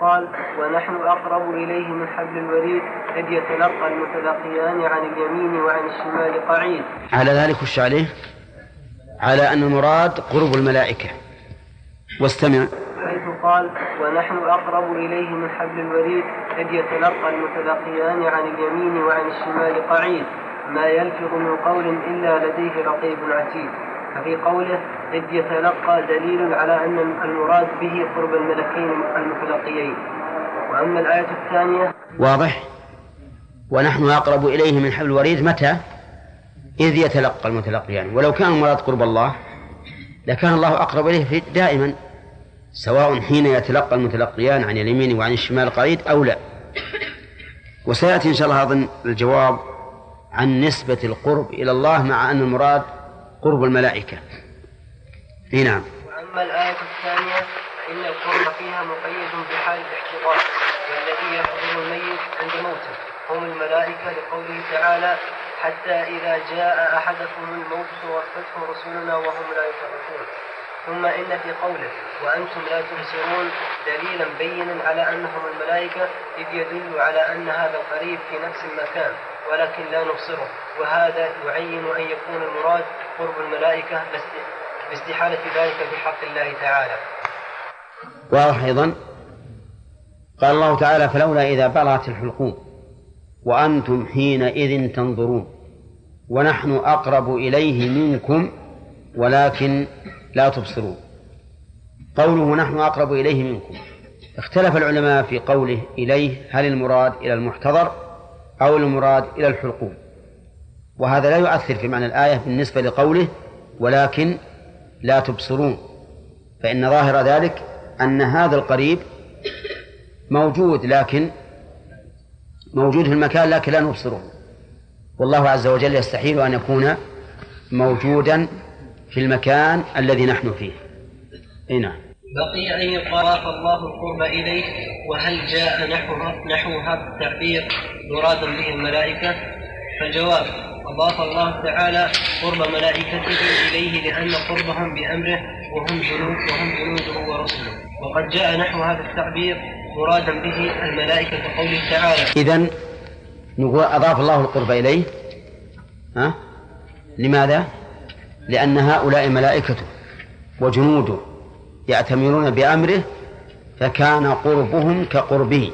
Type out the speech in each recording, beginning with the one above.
قال ونحن أقرب إليه من حبل الوريد إذ يتلقى المتلقيان عن اليمين وعن الشمال قعيد. على ذلك وش عليه؟ على أن المراد قرب الملائكة. واستمع. حيث قال ونحن أقرب إليه من حبل الوريد إذ يتلقى المتلقيان عن اليمين وعن الشمال قعيد. ما يلفظ من قول إلا لديه رقيب عتيد. ففي قوله إذ يتلقى دليل على أن المراد به قرب الملكين المتلقيين. وأما الآية الثانية واضح؟ ونحن أقرب إليه من حبل الوريد متى؟ إذ يتلقى المتلقيان. ولو كان المراد قرب الله لكان الله أقرب إليه دائما سواء حين يتلقى المتلقيان عن اليمين وعن الشمال قريب أو لا. وسيأتي إن شاء الله أظن الجواب عن نسبة القرب إلى الله مع أن المراد قرب الملائكة. إي نعم. وأما الآية الثانية فإن القرب فيها مقيد بحال الاحتضار والذي يحضر الميت عند موته. هم الملائكة لقوله تعالى حتى إذا جاء أحدكم الموت توفته رسلنا وهم لا يفرقون ثم إن في قوله وأنتم لا تبصرون دليلا بينا على أنهم الملائكة إذ يدل على أن هذا القريب في نفس المكان. ولكن لا نبصره. وهذا يعين أن يكون المراد قرب الملائكة باستحالة ذلك في حق الله تعالى. واضح أيضا؟ قال الله تعالى فلولا إذا بلغت الحلقوم وأنتم حينئذ تنظرون ونحن أقرب إليه منكم ولكن لا تبصرون. قوله نحن أقرب إليه منكم اختلف العلماء في قوله إليه هل المراد إلى المحتضر؟ أو المراد إلى الحلقوم. وهذا لا يؤثر في معنى الآية بالنسبة لقوله ولكن لا تبصرون. فإن ظاهر ذلك أن هذا القريب موجود لكن موجود في المكان لكن لا نبصره والله عز وجل يستحيل أن يكون موجودا في المكان الذي نحن فيه. اي نعم. بقي أن يضاف الله القرب إليه وهل جاء نحوها نحو هذا التعبير مرادا به الملائكة فالجواب أضاف الله تعالى قرب ملائكته إليه لأن قربهم بأمره وهم جنود وهم جنوده ورسله وقد جاء نحو هذا التعبير مرادا به الملائكة قوله تعالى إذا نقول أضاف الله القرب إليه ها؟ لماذا؟ لأن هؤلاء ملائكته وجنوده يأتمرون بأمره فكان قربهم كقربه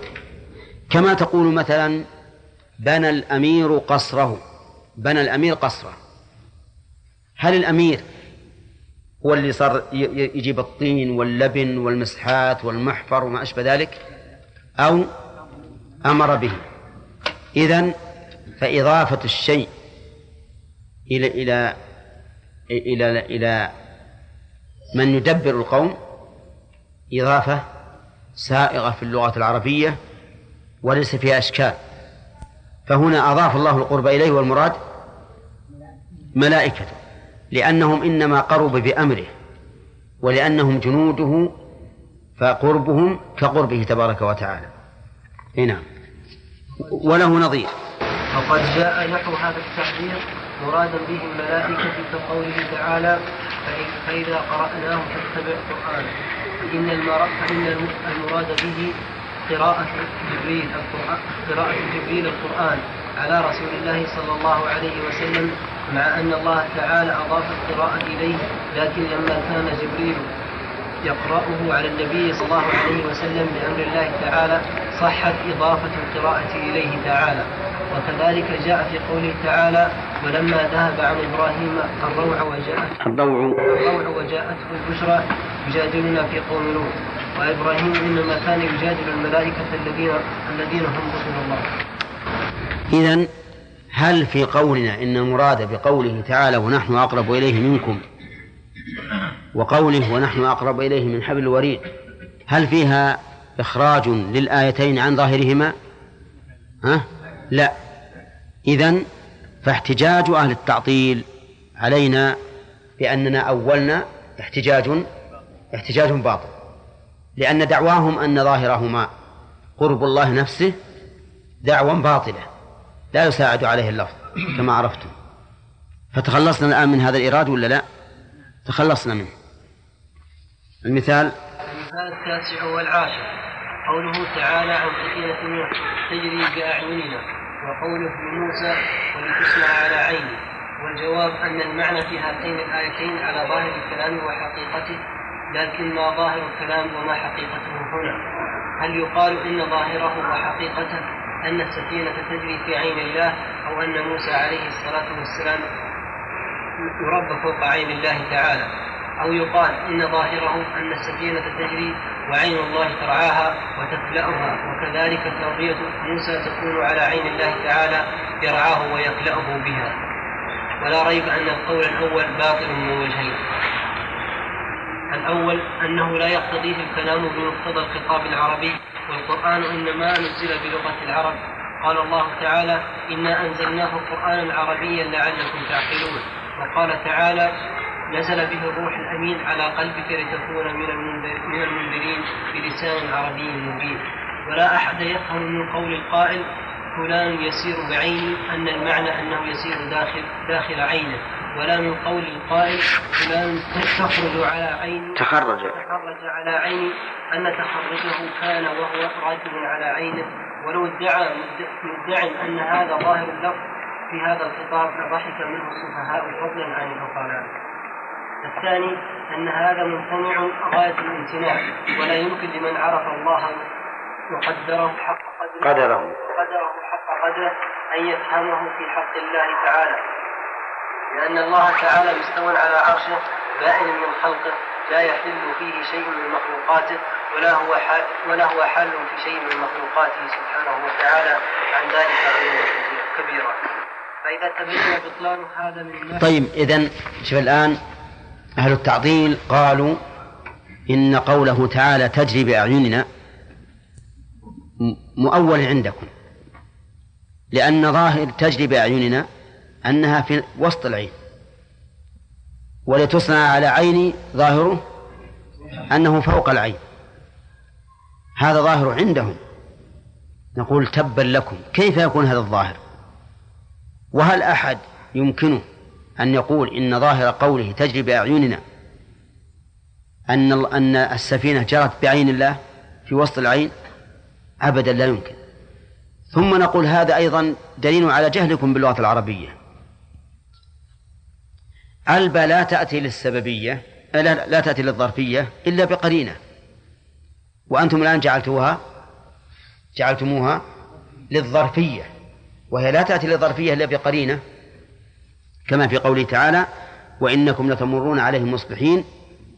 كما تقول مثلا بنى الأمير قصره. بنى الأمير قصره. هل الأمير هو اللي صار يجيب الطين واللبن والمسحات والمحفر وما أشبه ذلك؟ أو أمر به. إذن فإضافة الشيء إلى إلى إلى إلى من يدبر القوم إضافة سائغة في اللغة العربية وليس فيها أشكال. فهنا أضاف الله القرب إليه والمراد ملائكته لأنهم إنما قرب بأمره ولأنهم جنوده فقربهم كقربه تبارك وتعالى. إيه نعم. وله نظير. وقد جاء نحو هذا التعبير مرادا به الملائكة كقوله تعالى فإذا قرأناه فاتبع قرآنه. فإن المراد به قراءة جبريل القرآن قراءة جبريل القرآن على رسول الله صلى الله عليه وسلم مع أن الله تعالى أضاف القراءة إليه لكن لما كان جبريل يقرأه على النبي صلى الله عليه وسلم بأمر الله تعالى صحت إضافة القراءة إليه تعالى. وكذلك جاء في قوله تعالى ولما ذهب عن إبراهيم الروع وجاءته الروع. الروع وجاءته البشرى يجادلنا في قوم لوط وإبراهيم إنما كان يجادل الملائكة الذين الذين هم رسل الله. إذا هل في قولنا إن المراد بقوله تعالى ونحن أقرب إليه منكم وقوله ونحن أقرب إليه من حبل الوريد هل فيها إخراج للآيتين عن ظاهرهما؟ ها؟ لا. إذا فاحتجاج أهل التعطيل علينا بأننا أولنا احتجاج احتجاج باطل. لأن دعواهم أن ظاهرهما قرب الله نفسه دعوى باطلة لا يساعد عليه اللفظ كما عرفتم. فتخلصنا الآن من هذا الإيراد ولا لا؟ تخلصنا منه. المثال. المثال التاسع والعاشر. قوله تعالى عن سفينة نوح تجري بأعيننا وقوله لموسى ولتسمع على عيني والجواب أن المعنى في هاتين الآيتين على ظاهر الكلام وحقيقته لكن ما ظاهر الكلام وما حقيقته هنا. هل يقال إن ظاهره وحقيقته أن السفينة تجري في عين الله أو أن موسى عليه الصلاة والسلام يربى فوق عين الله تعالى؟ أو يقال إن ظاهره أن السفينة تجري وعين الله ترعاها وتكلأها وكذلك تربية موسى تكون على عين الله تعالى يرعاه ويكلأه بها. ولا ريب أن القول الأول باطل من وجهين. الأول أنه لا يقتضيه الكلام بمقتضى الخطاب العربي والقرآن إنما نزل بلغة العرب. قال الله تعالى إنا أنزلناه قرآنا عربيا لعلكم تعقلون وقال تعالى نزل به الروح الأمين على قلبك لتكون من من المنذرين بلسان عربي مبين. ولا أحد يفهم من قول القائل فلان يسير بعيني أن المعنى أنه يسير داخل داخل عينه. ولا من قول القائل فلان تخرج على عيني تخرج. تخرج على عيني. أن تخرجه كان وهو راكب على عينه. ولو ادعى مدع أن هذا ظاهر اللفظ في هذا الخطاب لضحك منه السفهاء فضلا عن العقلاء الثاني أن هذا ممتنع غاية الامتناع ولا يمكن لمن عرف الله وقدره حق قدره قدره. قدره حق قدره أن يفهمه في حق الله تعالى. لأن الله تعالى مستوى على عرشه بائن من خلقه لا يحل فيه شيء من مخلوقاته ولا هو حال ولا هو حال في شيء من مخلوقاته سبحانه وتعالى. عن ذلك علوا كبيرا فإذا تبين بطلان هذا من طيب إذا شوف الآن أهل التعطيل قالوا إن قوله تعالى تجري بأعيننا مؤول عندكم. لأن ظاهر تجري بأعيننا أنها في وسط العين. ولتصنع على عيني ظاهره أنه فوق العين. هذا ظاهر عندهم. نقول تبا لكم كيف يكون هذا الظاهر؟ وهل أحد يمكنه أن يقول إن ظاهر قوله تجري بأعيننا أن أن السفينة جرت بعين الله في وسط العين أبدا لا يمكن. ثم نقول هذا أيضا دليل على جهلكم باللغة العربية. البا لا تأتي للسببية لا, لا تأتي للظرفية إلا بقرينة. وأنتم الآن جعلتوها جعلتموها للظرفية وهي لا تأتي للظرفية إلا بقرينة. كما في قوله تعالى وإنكم لتمرون عليهم مصبحين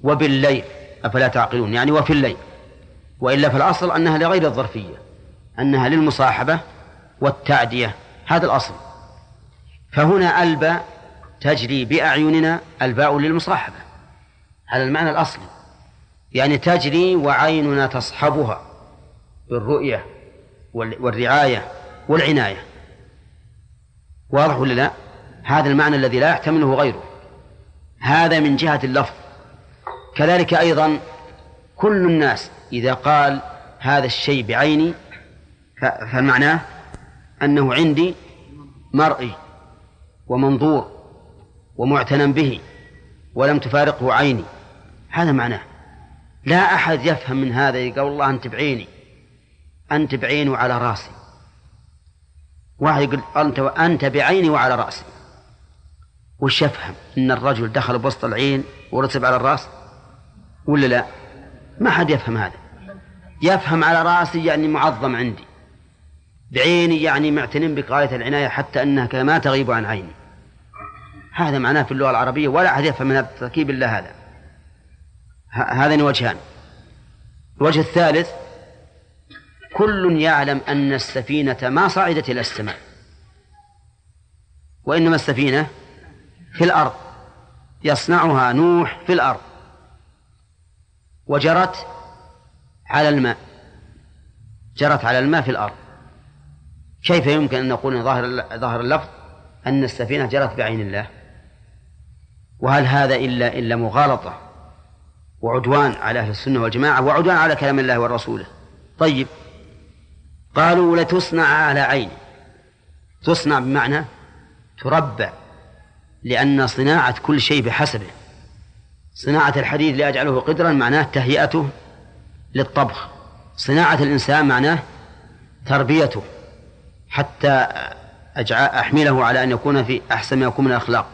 وبالليل أفلا تعقلون؟ يعني وفي الليل وإلا في الأصل أنها لغير الظرفية أنها للمصاحبة والتعدية هذا الأصل. فهنا الباء تجري بأعيننا الباء للمصاحبة. هذا المعنى الأصلي. يعني تجري وعيننا تصحبها بالرؤية والرعاية والعناية. واضح ولا لا؟ هذا المعنى الذي لا يحتمله غيره. هذا من جهة اللفظ. كذلك أيضا كل الناس إذا قال هذا الشيء بعيني فمعناه أنه عندي مرئي ومنظور ومعتنى به ولم تفارقه عيني. هذا معناه. لا أحد يفهم من هذا يقول الله أنت بعيني أنت بعيني وعلى رأسي. واحد يقول أنت أنت بعيني وعلى رأسي. وش يفهم إن الرجل دخل بوسط العين ورتب على الرأس؟ ولا لا؟ ما حد يفهم هذا. يفهم على رأسي يعني معظم عندي. بعيني يعني معتن بك غاية العناية حتى أنها ما تغيب عن عيني. هذا معناه في اللغة العربية ولا أحد يفهم من هذا التركيب إلا هذا هذان وجهان. الوجه الثالث كل يعلم أن السفينة ما صعدت إلى السماء. وإنما السفينة في الأرض. يصنعها نوح في الأرض. وجرت على الماء. جرت على الماء في الأرض. كيف يمكن أن نقول ظاهر ظاهر اللفظ أن السفينة جرت بعين الله؟ وهل هذا إلا إلا مغالطة وعدوان على أهل السنة والجماعة وعدوان على كلام الله ورسوله؟ طيب. قالوا لتصنع على عين. تصنع بمعنى تربع. لأن صناعة كل شيء بحسبه. صناعة الحديد لأجعله قدرا معناه تهيئته للطبخ. صناعة الإنسان معناه تربيته حتى أحمله على أن يكون في أحسن ما يكون من الأخلاق.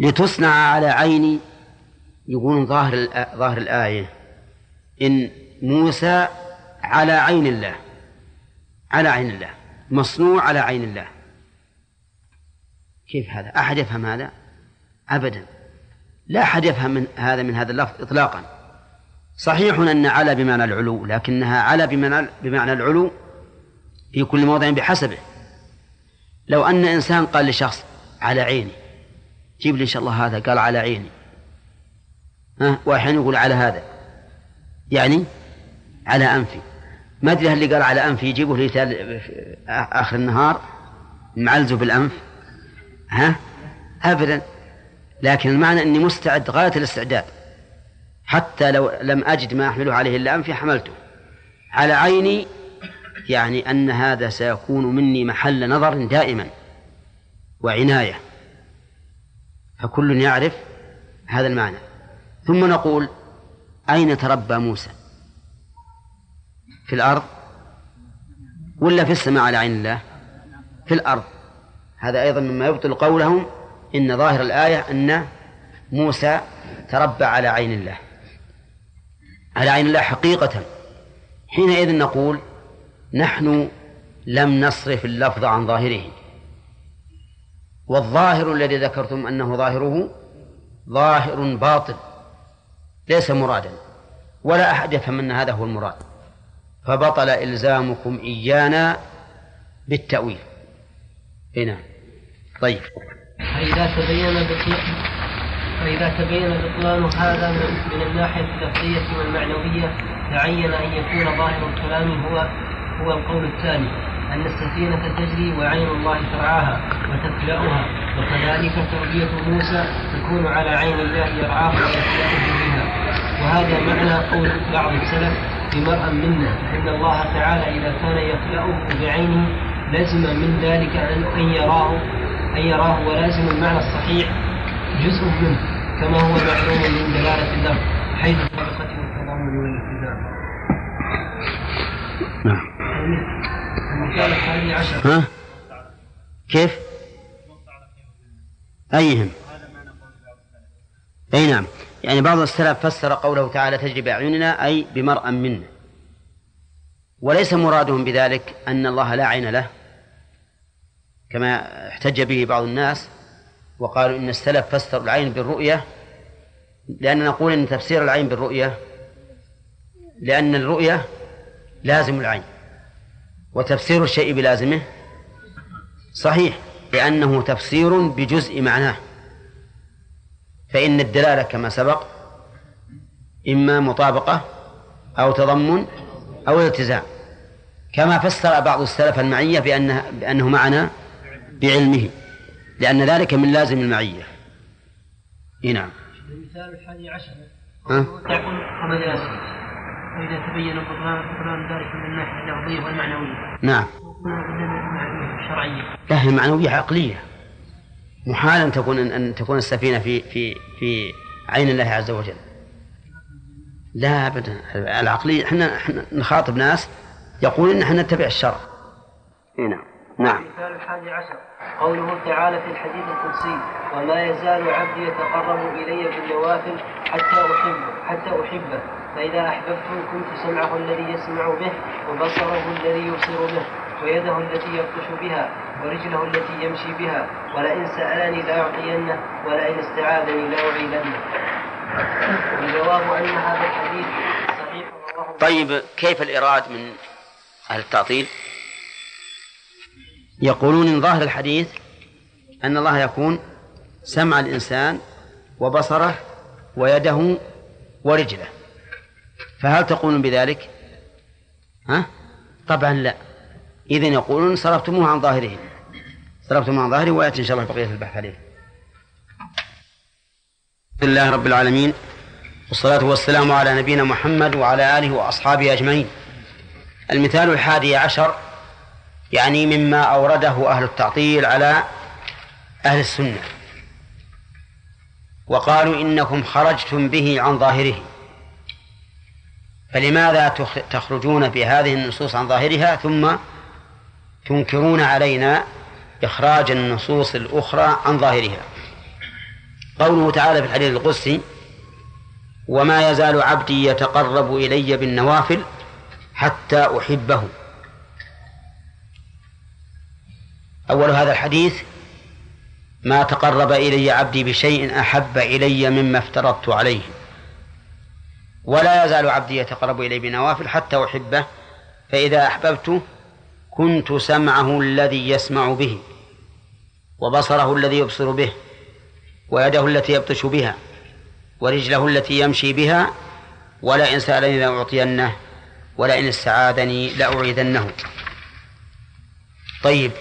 لتصنع على عيني يقولون ظاهر ظاهر الآية. إن موسى على عين الله. على عين الله. مصنوع على عين الله. كيف هذا؟ أحد يفهم هذا؟ أبدا. لا أحد يفهم من هذا من هذا اللفظ إطلاقا. صحيح أن على بمعنى العلو لكنها على بمعنى بمعنى العلو في كل موضع بحسبه. لو أن إنسان قال لشخص على عيني جيب لي إن شاء الله هذا قال على عيني. ها؟ وأحيانا يقول على هذا. يعني على أنفي. ما أدري هل اللي قال على أنفي يجيبه لي آخر النهار؟ معلزه بالأنف؟ ها؟ أبدا. لكن المعنى أني مستعد غاية الاستعداد. حتى لو لم أجد ما أحمله عليه إلا أنفي حملته. على عيني يعني أن هذا سيكون مني محل نظر دائما. وعناية. فكل يعرف هذا المعنى. ثم نقول أين تربى موسى؟ في الأرض ولا في السماء على عين الله؟ في الأرض. هذا أيضا مما يبطل قولهم إن ظاهر الآية أن موسى تربى على عين الله. على عين الله حقيقة. حينئذ نقول نحن لم نصرف اللفظ عن ظاهره. والظاهر الذي ذكرتم أنه ظاهره ظاهر باطل ليس مرادا ولا أحد يفهم أن هذا هو المراد. فبطل إلزامكم إيانا بالتأويل. هنا نعم. طيب فإذا تبين فإذا تبين بطلان هذا من الناحية اللفظية والمعنوية تعين أن يكون ظاهر الكلام هو هو القول الثاني أن السفينة تجري وعين الله ترعاها وتكلأها وكذلك تربية موسى تكون على عين الله يرعاها ويكلأه بها وهذا معنى قول بعض السلف بمرأ منا أن الله تعالى إذا كان يكلأه بعينه لزم من ذلك أن يراه أن يراه ولازم المعنى الصحيح جزء منه كما هو معلوم من دلالة اللفظ حيث سبقت التضامن والالتزام. نعم. المثال الثاني عشر. ها؟ كيف؟ أيهم؟ أي نعم يعني بعض السلف فسر قوله تعالى تجري بأعيننا أي بمرأ منا وليس مرادهم بذلك أن الله لا عين له كما احتج به بعض الناس وقالوا إن السلف فسروا العين بالرؤية لأن نقول إن تفسير العين بالرؤية لأن الرؤية لازم العين وتفسير الشيء بلازمه صحيح لأنه تفسير بجزء معناه فإن الدلالة كما سبق إما مطابقة أو تضمن أو التزام كما فسر بعض السلف المعية بأنه, بأنه معنى بعلمه لأن ذلك من لازم المعية. إيه نعم. المثال الحادي عشر. ها؟ يقول حمد ياسر فإذا تبين بطلان ذلك من الناحية اللفظية والمعنوية. نعم. الشرعية. لا هي معنوية عقلية. محال أن تكون أن تكون السفينة في في في عين الله عز وجل. لا أبدا. العقلية إحنا إحنا نخاطب ناس يقول إن إحنا نتبع الشرع. نعم. نعم. المثال الحادي عشر قوله تعالى في الحديث القدسي وما يزال عبدي يتقرب إلي بالنوافل حتى أحبه حتى أحبه. فإذا أحببته كنت سمعه الذي يسمع به وبصره الذي يبصر به ويده التي يبطش بها ورجله التي يمشي بها. ولئن سألني لأعطينه ولئن استعاذني لأعيذنه. والجواب أن هذا الحديث صحيح طيب كيف الإراد من أهل التعطيل؟ يقولون إن ظاهر الحديث أن الله يكون سمع الإنسان وبصره ويده ورجله. فهل تقولون بذلك؟ ها؟ طبعا لا. إذن يقولون صرفتموه عن ظاهره صرفتموه عن ظاهره ويأتي إن شاء الله بقية البحث عليه. الحمد لله رب العالمين والصلاة والسلام على نبينا محمد وعلى آله وأصحابه أجمعين. المثال الحادي عشر يعني مما أورده أهل التعطيل على أهل السنة. وقالوا إنكم خرجتم به عن ظاهره. فلماذا تخرجون بهذه النصوص عن ظاهرها ثم تنكرون علينا إخراج النصوص الأخرى عن ظاهرها؟ قوله تعالى في الحديث القدسي وما يزال عبدي يتقرب إلي بالنوافل حتى أحبه. أول هذا الحديث ما تقرب إلي عبدي بشيء أحب إلي مما افترضت عليه. ولا يزال عبدي يتقرب إلي بنوافل حتى أحبه فإذا أحببته كنت سمعه الذي يسمع به وبصره الذي يبصر به ويده التي يبطش بها ورجله التي يمشي بها ولئن سألني لأعطينه ولئن استعاذني لأعيذنه. طيب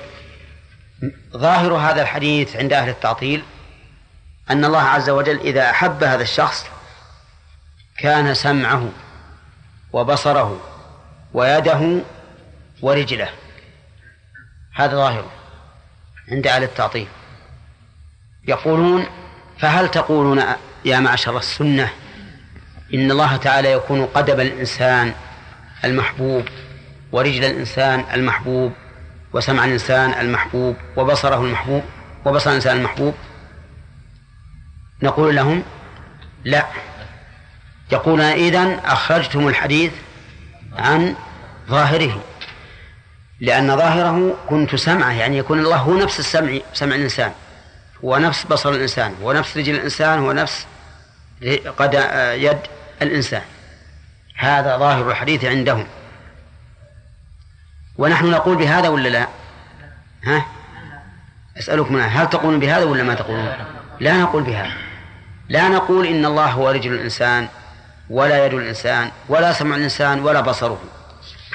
ظاهر هذا الحديث عند أهل التعطيل أن الله عز وجل إذا أحب هذا الشخص كان سمعه وبصره ويده ورجله. هذا ظاهره عند أهل التعطيل. يقولون فهل تقولون يا معشر السنة إن الله تعالى يكون قدم الإنسان المحبوب ورجل الإنسان المحبوب وسمع الإنسان المحبوب وبصره المحبوب وبصر الإنسان المحبوب. نقول لهم لا. يقولون إذن أخرجتم الحديث عن ظاهره لأن ظاهره كنت سمعه يعني يكون الله هو نفس السمع سمع الإنسان ونفس بصر الإنسان ونفس رجل الإنسان ونفس قد يد الإنسان. هذا ظاهر الحديث عندهم. ونحن نقول بهذا ولا لا؟ ها؟ أسألكم هل تقولون بهذا ولا ما تقولون؟ لا نقول بهذا. لا نقول إن الله هو رجل الإنسان ولا يد الإنسان ولا سمع الإنسان ولا بصره.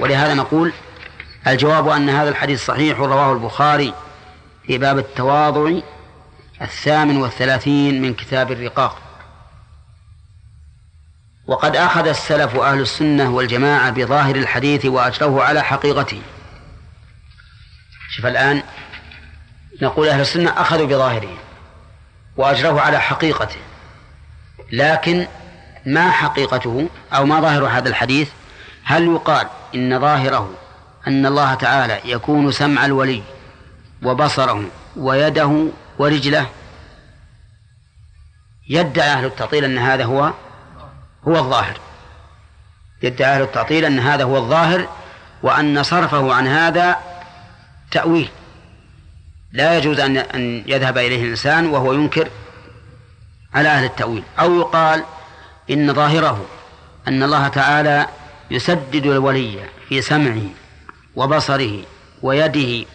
ولهذا نقول الجواب أن هذا الحديث صحيح رواه البخاري في باب التواضع الثامن والثلاثين من كتاب الرقاق. وقد أخذ السلف أهل السنة والجماعة بظاهر الحديث وأجروه على حقيقته. شوف الآن نقول أهل السنة أخذوا بظاهره وأجروه على حقيقته لكن ما حقيقته أو ما ظاهر هذا الحديث؟ هل يقال إن ظاهره أن الله تعالى يكون سمع الولي وبصره ويده ورجله؟ يدعي أهل التعطيل أن هذا هو هو الظاهر. يدعي أهل التعطيل أن هذا هو الظاهر وأن صرفه عن هذا تأويل. لا يجوز أن أن يذهب إليه الإنسان وهو ينكر على أهل التأويل. أو يقال إن ظاهره أن الله تعالى يسدد الولي في سمعه وبصره ويده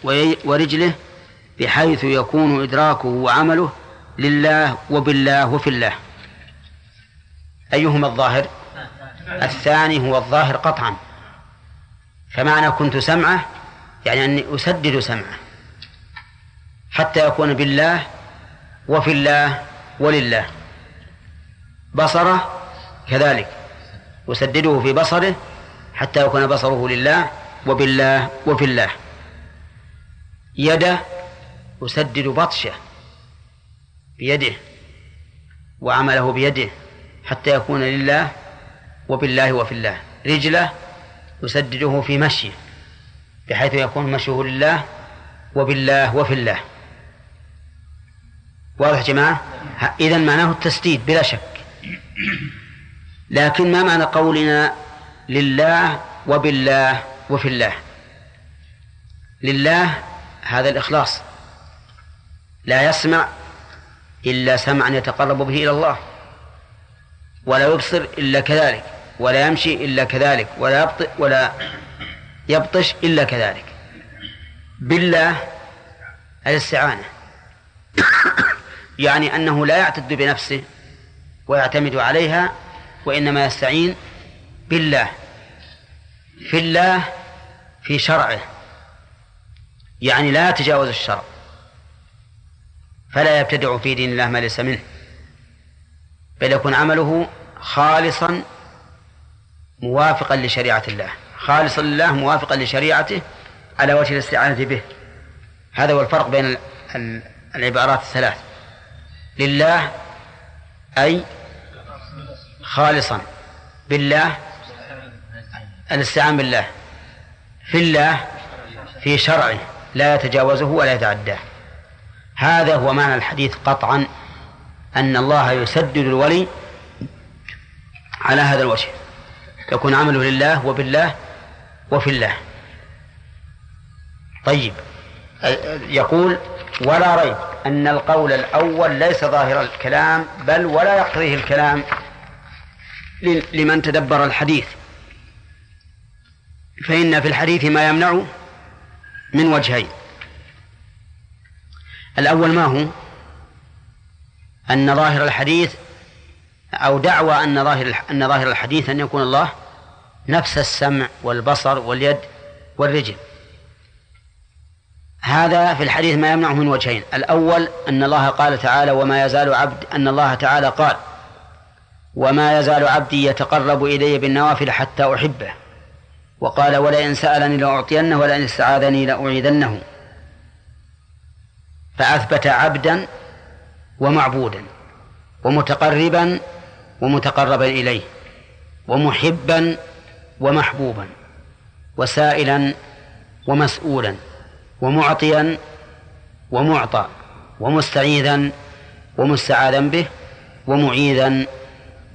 ورجله بحيث يكون إدراكه وعمله لله وبالله وفي الله. أيهما الظاهر؟ الثاني هو الظاهر قطعا. فمعنى كنت سمعه يعني أني أسدد سمعه حتى يكون بالله وفي الله ولله. بصره كذلك. أسدده في بصره حتى يكون بصره لله وبالله وفي الله. يده أسدد بطشه بيده وعمله بيده حتى يكون لله وبالله وفي الله. رجله يسدده في مشيه. بحيث يكون مشيه لله وبالله وفي الله. واضح جماعة؟ إذا معناه التسديد بلا شك. لكن ما معنى قولنا لله وبالله وفي الله؟ لله هذا الإخلاص. لا يسمع إلا سمعا يتقرب به إلى الله ولا يبصر إلا كذلك ولا يمشي إلا كذلك ولا يبطئ ولا يبطش إلا كذلك. بالله الاستعانة يعني أنه لا يعتد بنفسه ويعتمد عليها وإنما يستعين بالله. في الله في شرعه. يعني لا يتجاوز الشرع. فلا يبتدع في دين الله ما ليس منه. بل يكون عمله خالصا موافقا لشريعة الله. خالصا لله موافقا لشريعته على وجه الاستعانة به. هذا هو الفرق بين العبارات الثلاث. لله أي خالصا بالله الاستعان بالله. في الله في شرعه لا يتجاوزه ولا يتعداه. هذا هو معنى الحديث قطعا أن الله يسدد الولي على هذا الوجه. يكون عمله لله وبالله وفي الله. طيب. يقول ولا ريب أن القول الأول ليس ظاهر الكلام بل ولا يقتضيه الكلام لمن تدبر الحديث. فإن في الحديث ما يمنع من وجهين. الأول ما هو؟ أن ظاهر الحديث أو دعوى أن ظاهر أن ظاهر الحديث أن يكون الله نفس السمع والبصر واليد والرجل. هذا في الحديث ما يمنعه من وجهين. الأول أن الله قال تعالى وما يزال عبد أن الله تعالى قال وما يزال عبدي يتقرب إلي بالنوافل حتى أحبه. وقال ولئن سألني لأعطينه ولئن استعاذني لأعيذنه. فأثبت عبدا ومعبودا ومتقربا ومتقربا إليه ومحبا ومحبوبا وسائلا ومسؤولا ومعطيا ومعطى ومستعيذا ومستعاذا به ومعيذا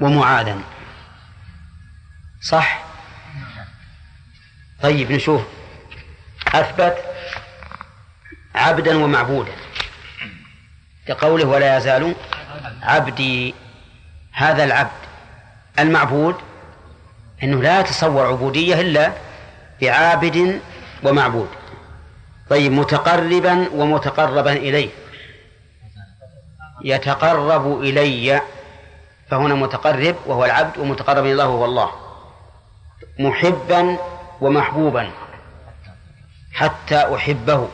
ومعاذا. صح؟ طيب نشوف. أثبت عبدا ومعبودا. كقوله ولا يزال عبدي هذا العبد المعبود إنه لا يتصور عبودية إلا بعابد ومعبود. طيب متقربا ومتقربا إليه. يتقرب إلي فهنا متقرب وهو العبد ومتقرب إلى الله وهو الله. محبا ومحبوبا حتى أحبه.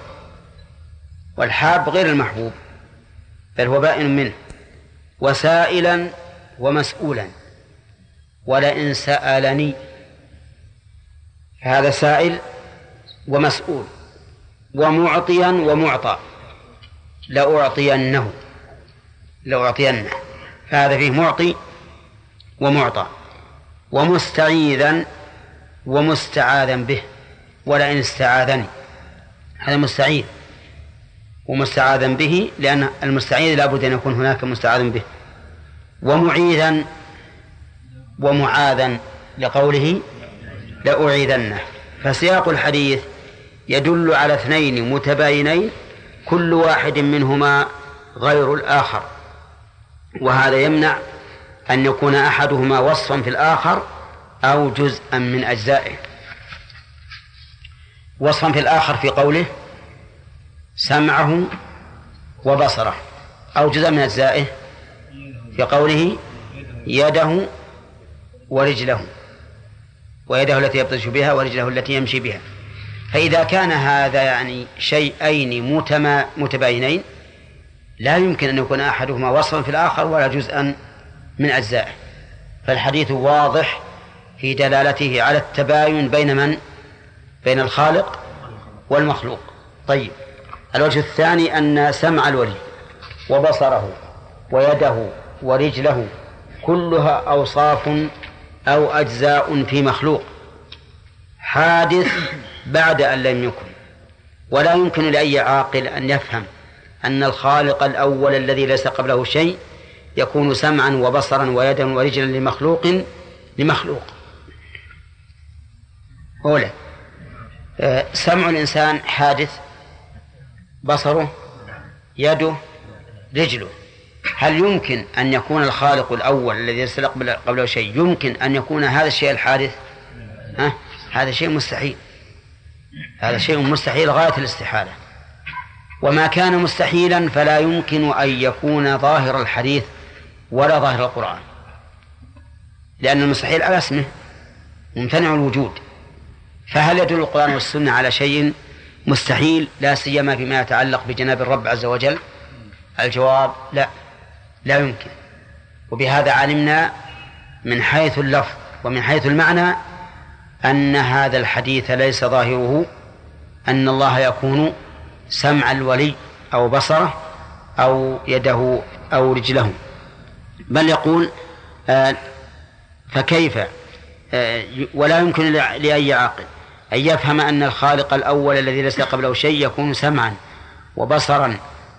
والحاب غير المحبوب بل هو بائن منه. وسائلا ومسؤولا. ولئن سألني هذا سائل ومسؤول ومعطيا ومعطى لأعطينه لأعطينه فهذا فيه معطي ومعطى ومستعيذا ومستعاذا به ولئن استعاذني هذا مستعيذ ومستعاذا به لأن المستعيذ لابد أن يكون هناك مستعاذ به ومعيذا ومعاذا لقوله لأعيذنه. فسياق الحديث يدل على اثنين متباينين كل واحد منهما غير الآخر. وهذا يمنع أن يكون أحدهما وصفا في الآخر أو جزءا من أجزائه. وصفا في الآخر في قوله سمعه وبصره أو جزء من أجزائه في قوله يده ورجله ويده التي يبطش بها ورجله التي يمشي بها. فإذا كان هذا يعني شيئين متما متباينين لا يمكن أن يكون أحدهما وصفا في الآخر ولا جزءا من أجزائه. فالحديث واضح في دلالته على التباين بين من؟ بين الخالق والمخلوق. طيب الوجه الثاني أن سمع الولي وبصره ويده ورجله كلها أوصاف أو أجزاء في مخلوق. حادث بعد أن لم يكن. ولا يمكن لأي عاقل أن يفهم أن الخالق الأول الذي ليس قبله شيء يكون سمعا وبصرا ويدا ورجلا لمخلوق لمخلوق. أولى سمع الإنسان حادث بصره يده رجله. هل يمكن أن يكون الخالق الأول الذي ليس قبله شيء؟ يمكن أن يكون هذا الشيء الحادث؟ ها؟ هذا شيء مستحيل. هذا شيء مستحيل غاية الاستحالة. وما كان مستحيلا فلا يمكن أن يكون ظاهر الحديث ولا ظاهر القرآن. لأن المستحيل على اسمه. ممتنع الوجود. فهل يدل القرآن والسنة على شيء مستحيل؟ لا سيما فيما يتعلق بجناب الرب عز وجل؟ الجواب لا. لا يمكن. وبهذا علمنا من حيث اللفظ ومن حيث المعنى أن هذا الحديث ليس ظاهره أن الله يكون سمع الولي أو بصره أو يده أو رجله. بل يقول آه فكيف؟ آه، ولا يمكن لأي عاقل أن يفهم أن الخالق الأول الذي ليس قبله شيء يكون سمعا وبصرا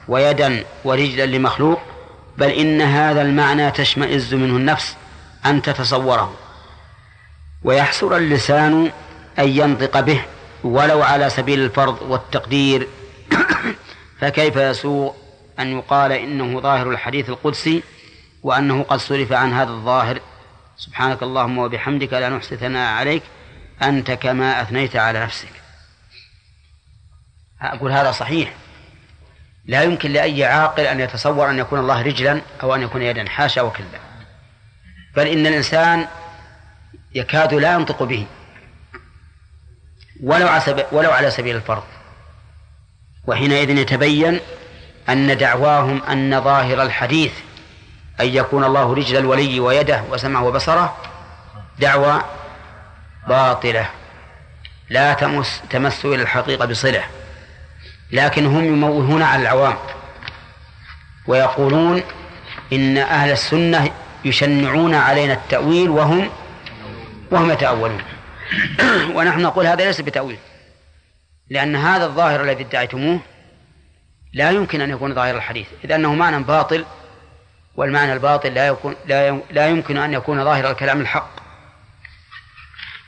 ويدا ورجلا لمخلوق بل إن هذا المعنى تشمئز منه النفس أن تتصوره. ويحسر اللسان أن ينطق به ولو على سبيل الفرض والتقدير. فكيف يسوء أن يقال إنه ظاهر الحديث القدسي وأنه قد صرف عن هذا الظاهر؟ سبحانك اللهم وبحمدك لا نحصي ثناء عليك. أنت كما أثنيت على نفسك. أقول هذا صحيح. لا يمكن لأي عاقل أن يتصور أن يكون الله رجلا أو أن يكون يدا حاشا وكلا بل إن الإنسان يكاد لا ينطق به ولو على ولو على سبيل الفرض. وحينئذ يتبين أن دعواهم أن ظاهر الحديث أن يكون الله رجل الولي ويده وسمعه وبصره دعوى باطلة. لا تمس تمس إلى الحقيقة بصلة. لكن هم يموهون على العوام ويقولون إن أهل السنة يشنعون علينا التأويل وهم وهم يتأولون. ونحن نقول هذا ليس بتأويل لأن هذا الظاهر الذي ادعيتموه لا يمكن أن يكون ظاهر الحديث إذ أنه معنى باطل والمعنى الباطل لا يكون لا يمكن أن يكون ظاهر الكلام الحق.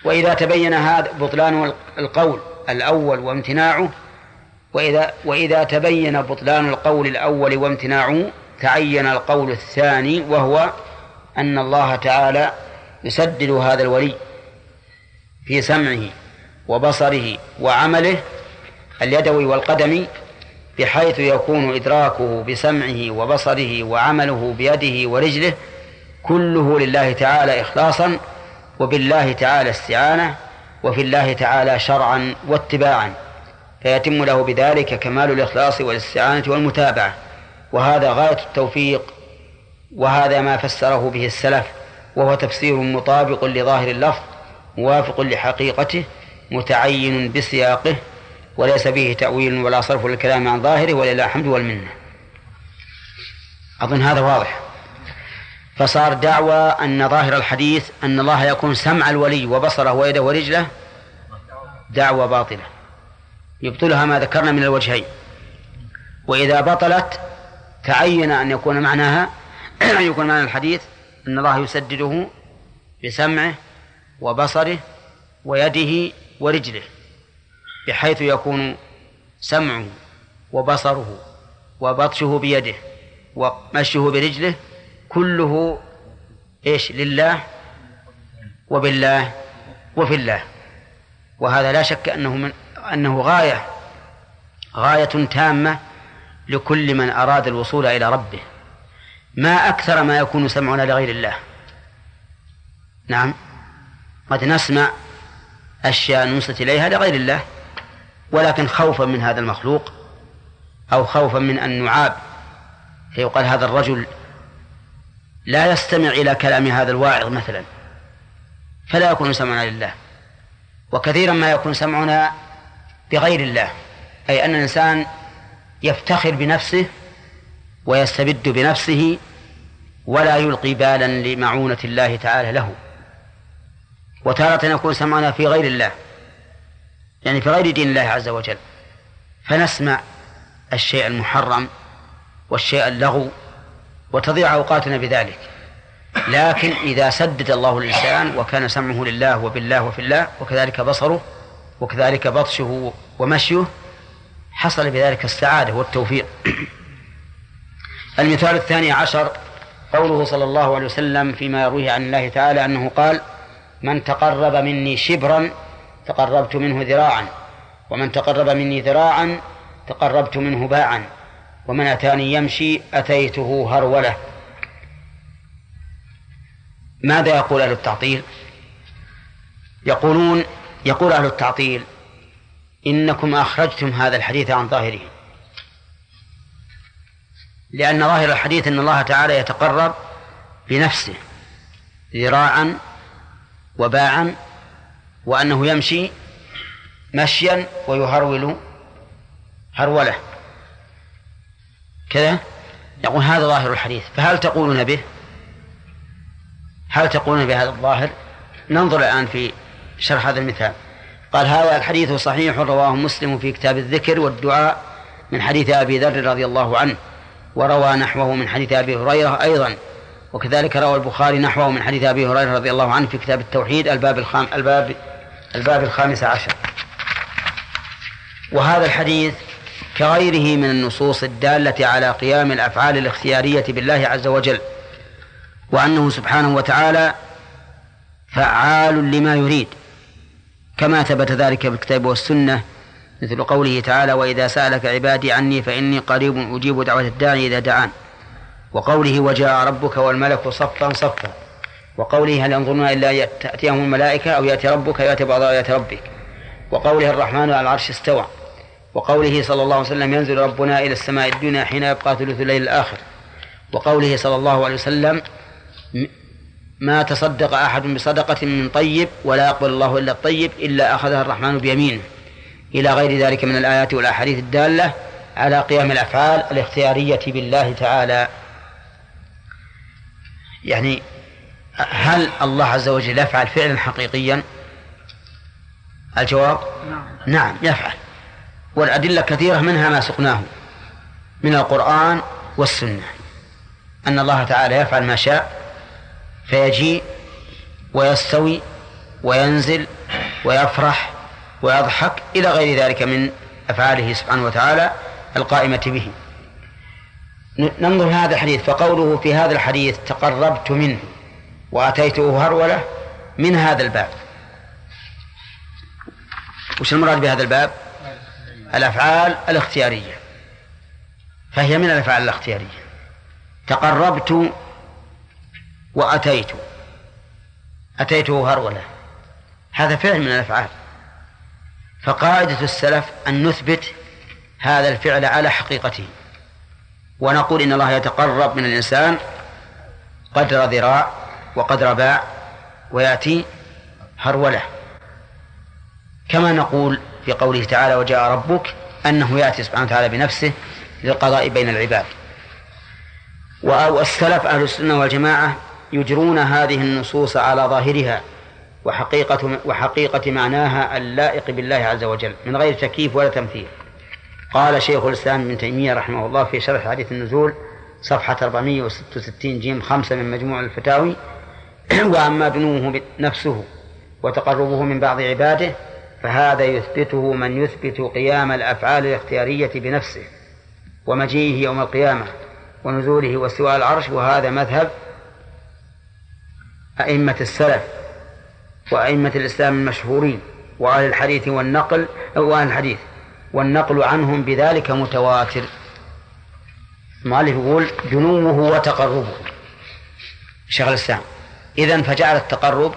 وإذا تبين هذا بطلان القول الأول وامتناعه وإذا وإذا تبين بطلان القول الأول وامتناعه تعين القول الثاني وهو أن الله تعالى يسدد هذا الولي في سمعه وبصره وعمله اليدوي والقدمي بحيث يكون إدراكه بسمعه وبصره وعمله بيده ورجله كله لله تعالى إخلاصا وبالله تعالى استعانة وفي الله تعالى شرعا واتباعا. فيتم له بذلك كمال الإخلاص والاستعانة والمتابعة. وهذا غاية التوفيق وهذا ما فسره به السلف وهو تفسير مطابق لظاهر اللفظ موافق لحقيقته متعين بسياقه وليس به تأويل ولا صرف للكلام عن ظاهره ولله الحمد والمنة. أظن هذا واضح. فصار دعوى أن ظاهر الحديث أن الله يكون سمع الولي وبصره ويده ورجله دعوى باطلة. يبطلها ما ذكرنا من الوجهين. وإذا بطلت تعين أن يكون معناها أن يكون معنى الحديث أن الله يسدده بسمعه وبصره ويده ورجله بحيث يكون سمعه وبصره وبطشه بيده ومشيه برجله كله إيش؟ لله وبالله وفي الله. وهذا لا شك أنه من أنه غاية غاية تامة لكل من أراد الوصول إلى ربه. ما أكثر ما يكون سمعنا لغير الله. نعم. قد نسمع أشياء ننصت إليها لغير الله ولكن خوفا من هذا المخلوق أو خوفا من أن نعاب. فيقال هذا الرجل لا يستمع إلى كلام هذا الواعظ مثلا فلا يكون سمعنا لله. وكثيرا ما يكون سمعنا بغير الله أي أن الإنسان يفتخر بنفسه ويستبد بنفسه ولا يلقي بالا لمعونة الله تعالى له. وتارة يكون سمعنا في غير الله يعني في غير دين الله عز وجل فنسمع الشيء المحرم والشيء اللغو وتضيع أوقاتنا بذلك. لكن إذا سدد الله الإنسان وكان سمعه لله وبالله وفي الله وكذلك بصره وكذلك بطشه ومشيه حصل بذلك السعادة والتوفيق. المثال الثاني عشر قوله صلى الله عليه وسلم فيما يرويه عن الله تعالى أنه قال من تقرب مني شبرا تقربت منه ذراعا ومن تقرب مني ذراعا تقربت منه باعا ومن أتاني يمشي أتيته هرولة. ماذا يقول أهل التعطيل؟ يقولون يقول أهل التعطيل إنكم أخرجتم هذا الحديث عن ظاهره. لأن ظاهر الحديث أن الله تعالى يتقرب بنفسه ذراعا وباعا وأنه يمشي مشيا ويهرول هرولة. كذا؟ يقول هذا ظاهر الحديث. فهل تقولون به؟ هل تقولون بهذا الظاهر؟ ننظر الآن في شرح هذا المثال. قال هذا الحديث صحيح رواه مسلم في كتاب الذكر والدعاء من حديث أبي ذر رضي الله عنه وروى نحوه من حديث أبي هريرة أيضا وكذلك روى البخاري نحوه من حديث أبي هريرة رضي الله عنه في كتاب التوحيد الباب الخام الباب الباب الخامس عشر. وهذا الحديث كغيره من النصوص الدالة على قيام الأفعال الاختيارية بالله عز وجل وأنه سبحانه وتعالى فعال لما يريد. كما ثبت ذلك في الكتاب والسنة مثل قوله تعالى وإذا سألك عبادي عني فإني قريب أجيب دعوة الداعي إذا دعان. وقوله وجاء ربك والملك صفا صفا. وقوله هل ينظرون إلا تأتيهم الملائكة أو يأتي ربك يأتي بعض آيات ربك. وقوله الرحمن على العرش استوى. وقوله صلى الله عليه وسلم ينزل ربنا إلى السماء الدنيا حين يبقى ثلث الليل الآخر. وقوله صلى الله عليه وسلم ما تصدق أحد بصدقة من طيب ولا يقبل الله إلا الطيب إلا أخذها الرحمن بيمينه. إلى غير ذلك من الآيات والأحاديث الدالة على قيام الأفعال الاختيارية بالله تعالى. يعني هل الله عز وجل يفعل فعلا حقيقيا؟ الجواب؟ نعم, نعم يفعل. والأدلة كثيرة منها ما سقناه من القرآن والسنة. أن الله تعالى يفعل ما شاء فيجيء ويستوي وينزل ويفرح ويضحك إلى غير ذلك من أفعاله سبحانه وتعالى القائمة به. ننظر هذا الحديث فقوله في هذا الحديث تقربت منه وأتيته هرولة من هذا الباب. وش المراد بهذا الباب؟ الأفعال الاختيارية. فهي من الأفعال الاختيارية. تقربت وأتيت. أتيته هرولة هذا فعل من الأفعال. فقاعدة السلف أن نثبت هذا الفعل على حقيقته. ونقول إن الله يتقرب من الإنسان قدر ذراع وقدر باع ويأتي هرولة. كما نقول في قوله تعالى وجاء ربك أنه يأتي سبحانه وتعالى بنفسه للقضاء بين العباد. والسلف أهل السنة والجماعة يجرون هذه النصوص على ظاهرها وحقيقة وحقيقة معناها اللائق بالله عز وجل من غير تكييف ولا تمثيل. قال شيخ الإسلام ابن تيمية رحمه الله في شرح حديث النزول صفحة 466 جيم خمسة من مجموع الفتاوي وأما دنوه نفسه وتقربه من بعض عباده فهذا يثبته من يثبت قيام الأفعال الاختيارية بنفسه ومجيئه يوم القيامة ونزوله واستواء العرش وهذا مذهب أئمة السلف وأئمة الإسلام المشهورين وأهل الحديث والنقل وأهل الحديث والنقل عنهم بذلك متواتر. المؤلف يقول دنوه وتقربه. شيخ الإسلام إذا فجعل التقرب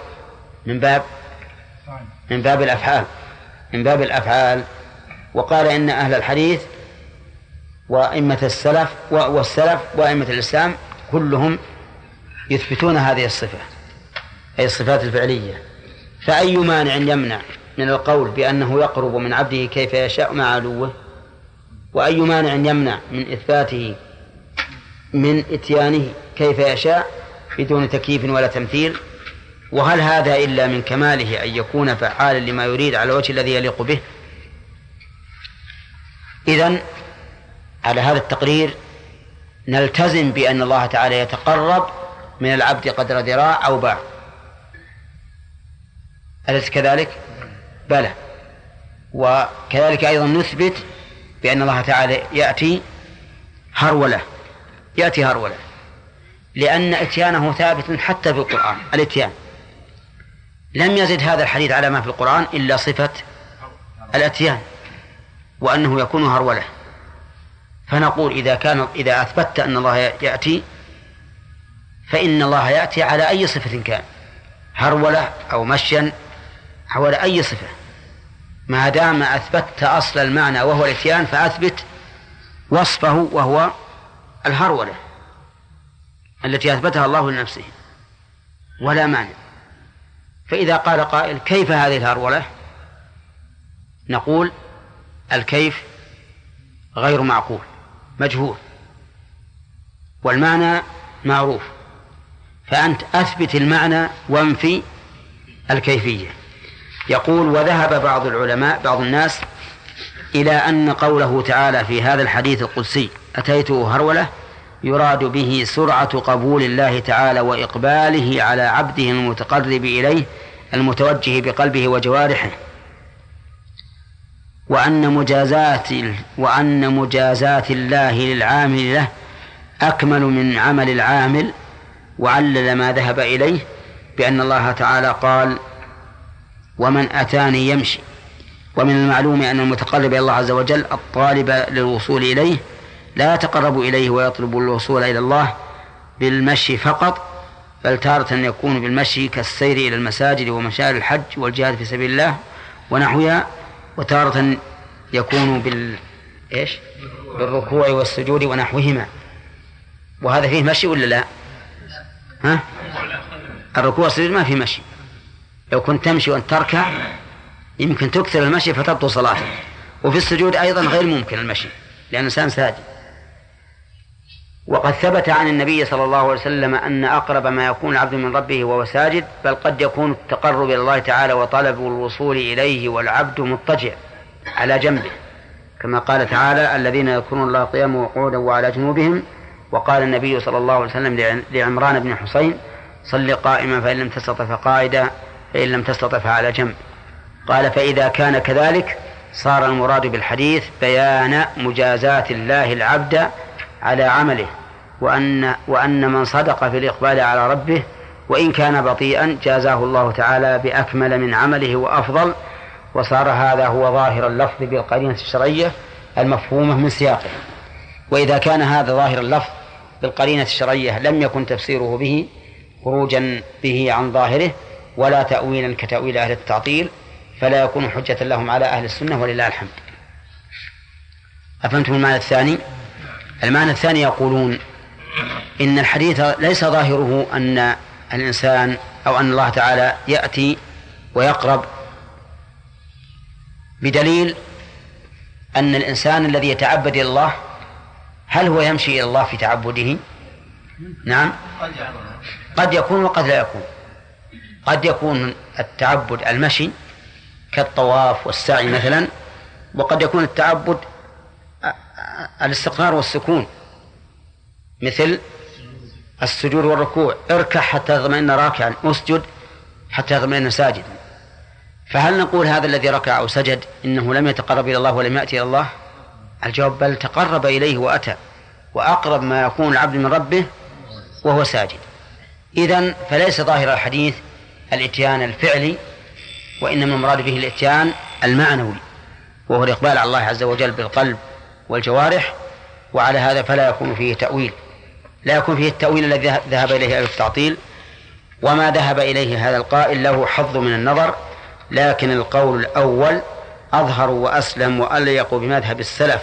من باب من باب الأفعال من باب الأفعال. وقال إن أهل الحديث وأئمة السلف والسلف وأئمة الإسلام كلهم يثبتون هذه الصفة. أي الصفات الفعلية. فأي مانع يمنع من القول بأنه يقرب من عبده كيف يشاء مع علوه وأي مانع يمنع من إثباته من إتيانه كيف يشاء بدون تكييف ولا تمثيل؟ وهل هذا إلا من كماله أن يكون فعالا لما يريد على الوجه الذي يليق به؟ إذن على هذا التقرير نلتزم بأن الله تعالى يتقرب من العبد قدر ذراع أو باع. أليس كذلك؟ بلى. وكذلك أيضا نثبت بأن الله تعالى يأتي هرولة. يأتي هرولة. لأن إتيانه ثابت حتى في القرآن. الإتيان. لم يزد هذا الحديث على ما في القرآن إلا صفة الأتيان. وأنه يكون هرولة. فنقول إذا كان إذا أثبتت أن الله يأتي فإن الله يأتي على أي صفة كان. هرولة أو مشيا حول أي صفة. ما دام أثبتت أصل المعنى وهو الإتيان فأثبت وصفه وهو الهرولة التي أثبتها الله لنفسه. ولا مانع. فإذا قال قائل كيف هذه الهرولة؟ نقول الكيف غير معقول مجهول. والمعنى معروف. فأنت أثبت المعنى وانفي الكيفية. يقول وذهب بعض العلماء بعض الناس إلى أن قوله تعالى في هذا الحديث القدسي أتيته هرولة؟ يراد به سرعة قبول الله تعالى وإقباله على عبده المتقرب إليه المتوجه بقلبه وجوارحه. وأن مجازات وأن مجازات الله للعامل له أكمل من عمل العامل وعلل ما ذهب إليه بأن الله تعالى قال ومن أتاني يمشي ومن المعلوم أن المتقرب إلى الله عز وجل الطالب للوصول إليه لا يتقرب إليه ويطلب الوصول إلى الله بالمشي فقط بل تارة يكون بالمشي كالسير إلى المساجد ومشاعر الحج والجهاد في سبيل الله ونحوها وتارة يكون بال إيش؟ بالركوع والسجود ونحوهما وهذا فيه مشي ولا لا؟ ها؟ الركوع والسجود ما فيه مشي لو كنت تمشي وأنت تركع يمكن تكثر المشي فتبطل صلاتك وفي السجود أيضا غير ممكن المشي لأن الإنسان ساجد. وقد ثبت عن النبي صلى الله عليه وسلم أن أقرب ما يكون العبد من ربه وهو ساجد بل قد يكون التقرب إلى الله تعالى وطلب الوصول إليه والعبد مضطجع على جنبه. كما قال تعالى الذين يذكرون الله قياما وقعودا وعلى جنوبهم وقال النبي صلى الله عليه وسلم لعمران بن حسين صل قائما فإن لم تستطع فقائدا فإن لم تستطع فعلى جنب. قال فإذا كان كذلك صار المراد بالحديث بيان مجازات الله العبد على عمله وأن وأن من صدق في الإقبال على ربه وإن كان بطيئا جازاه الله تعالى بأكمل من عمله وأفضل وصار هذا هو ظاهر اللفظ بالقرينة الشرعية المفهومة من سياقه. وإذا كان هذا ظاهر اللفظ بالقرينة الشرعية لم يكن تفسيره به خروجا به عن ظاهره ولا تأويلا كتأويل أهل التعطيل فلا يكون حجة لهم على أهل السنة ولله الحمد. أفهمتم المعنى الثاني؟ المعنى الثاني يقولون إن الحديث ليس ظاهره أن الإنسان أو أن الله تعالى يأتي ويقرب بدليل أن الإنسان الذي يتعبد إلى الله هل هو يمشي إلى الله في تعبده؟ نعم. قد يكون وقد لا يكون. قد يكون التعبد المشي كالطواف والسعي مثلا وقد يكون التعبد الاستقرار والسكون مثل السجود والركوع. اركع حتى تطمئن راكعا اسجد حتى تطمئن ساجدا. فهل نقول هذا الذي ركع أو سجد إنه لم يتقرب إلى الله ولم يأتي إلى الله؟ الجواب بل تقرب إليه وأتى وأقرب ما يكون العبد من ربه وهو ساجد. إذا فليس ظاهر الحديث الإتيان الفعلي وإنما المراد به الإتيان المعنوي وهو الإقبال على الله عز وجل بالقلب والجوارح وعلى هذا فلا يكون فيه تأويل. لا يكون فيه التأويل الذي ذهب إليه أهل التعطيل وما ذهب إليه هذا القائل له حظ من النظر لكن القول الأول أظهر وأسلم وأليق بمذهب السلف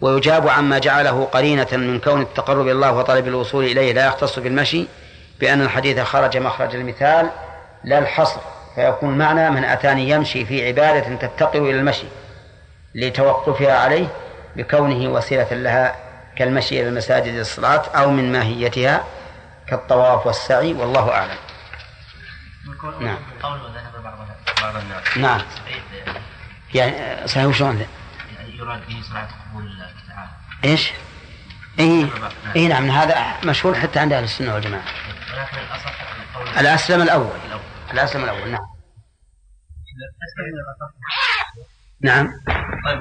ويجاب عما جعله قرينة من كون التقرب إلى الله وطلب الوصول إليه لا يختص بالمشي بأن الحديث خرج مخرج المثال لا الحصر فيكون معنى من أتاني يمشي في عبادة تفتقر إلى المشي لتوقفها عليه بكونه وسيلة لها كالمشي إلى المساجد للصلاة أو من ماهيتها كالطواف والسعي والله أعلم. نعم. بعض الناس نعم. يعني صحيح وشلون يعني يراد به صلاة قبول الله تعالى إيش؟ اي اي نعم هذا مشهور حتى عند أهل السنة والجماعة. ولكن الأصح الأسلم الأول. الأسلم الأول نعم. نعم. طيب.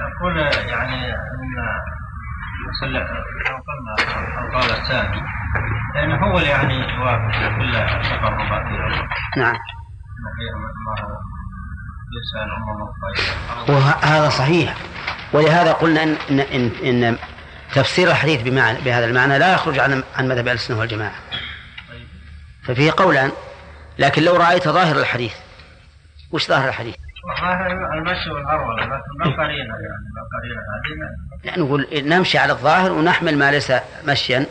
أقول يعني أن يصلح قلنا القول الثاني لأنه هو اللي يعني يوافق كل تقربات نعم. وهذا صحيح. ولهذا قلنا إن, إن, إن تفسير الحديث بمعنى بهذا المعنى لا يخرج عن عن مذهب السنة والجماعة. ففيه قولان. لكن لو رأيت ظاهر الحديث وش ظاهر الحديث؟ المشي والهرولة لكن ما قرينة يعني ما قرينة هذه يعني نقول نمشي على الظاهر ونحمل ما ليس مشيا.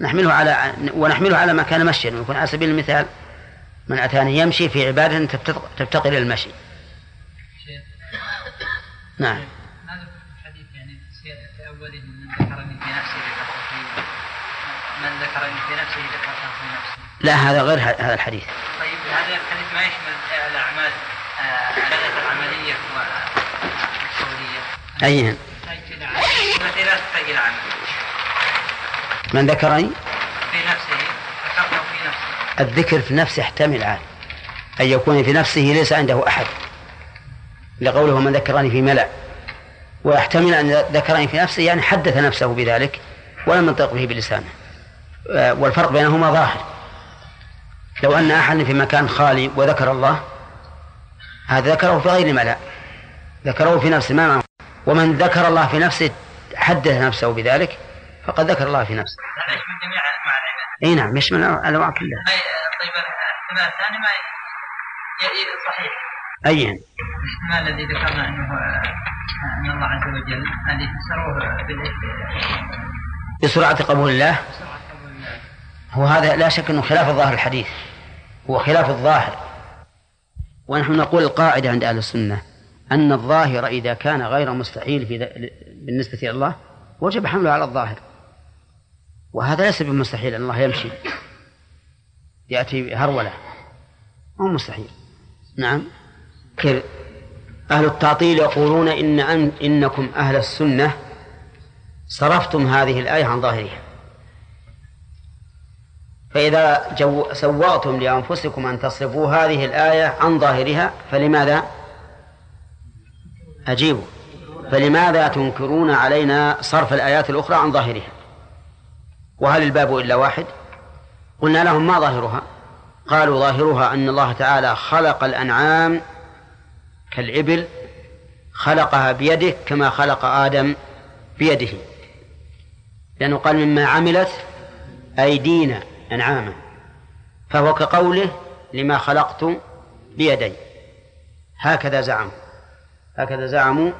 نحمله على ونحمله على ما كان مشيا. ويكون على سبيل المثال من أتاني يمشي في عبادة تفتقر إلى المشي. نعم. ماذا في الحديث يعني في أوله من ذكرني في نفسه من ذكرني في نفسه ذكرته في نفسه لا هذا غير هذا الحديث طيب هذا الحديث ما يشمل. أيهن؟ التي لا تحتاج إلى عمل. من ذكرني؟ في نفسه ذكرته في نفسه. الذكر في نفسه يحتمل عاد أن يكون في نفسه ليس عنده أحد لقوله من ذكرني في ملأ ويحتمل أن ذكرني في نفسه يعني حدث نفسه بذلك ولم ينطق به بلسانه آه، والفرق بينهما ظاهر لو أن أحد في مكان خالي وذكر الله هذا ذكره في غير ملأ ذكره في نفسه ما معه ومن ذكر الله في نفسه حدث نفسه بذلك فقد ذكر الله في نفسه هذا يشمل جميع مع العباد. إي نعم يشمل الانواع كلها أي طيب الاحتمال الثاني ما صحيح. أي الاحتمال الذي ذكرنا أنه أن الله عز وجل الذي فسروه بالايه؟ بسرعة قبول الله هو هذا لا شك إنه خلاف الظاهر الحديث. هو خلاف الظاهر. ونحن نقول القاعدة عند أهل السنة أن الظاهر إذا كان غير مستحيل في بالنسبة إلى الله وجب حمله على الظاهر. وهذا ليس بمستحيل أن الله يمشي. يأتي هرولة. مو مستحيل. نعم. كذا أهل التعطيل يقولون إن أن إنكم أهل السنة صرفتم هذه الآية عن ظاهرها. فإذا جو سوغتم لأنفسكم أن تصرفوا هذه الآية عن ظاهرها فلماذا؟ أجيبوا فلماذا تنكرون علينا صرف الآيات الأخرى عن ظاهرها؟ وهل الباب إلا واحد؟ قلنا لهم ما ظاهرها؟ قالوا ظاهرها أن الله تعالى خلق الأنعام كالإبل خلقها بيده كما خلق آدم بيده. لأنه قال مما عملت أيدينا. أنعاما. فهو كقوله لما خلقت بيدي. هكذا زعموا. هكذا زعموا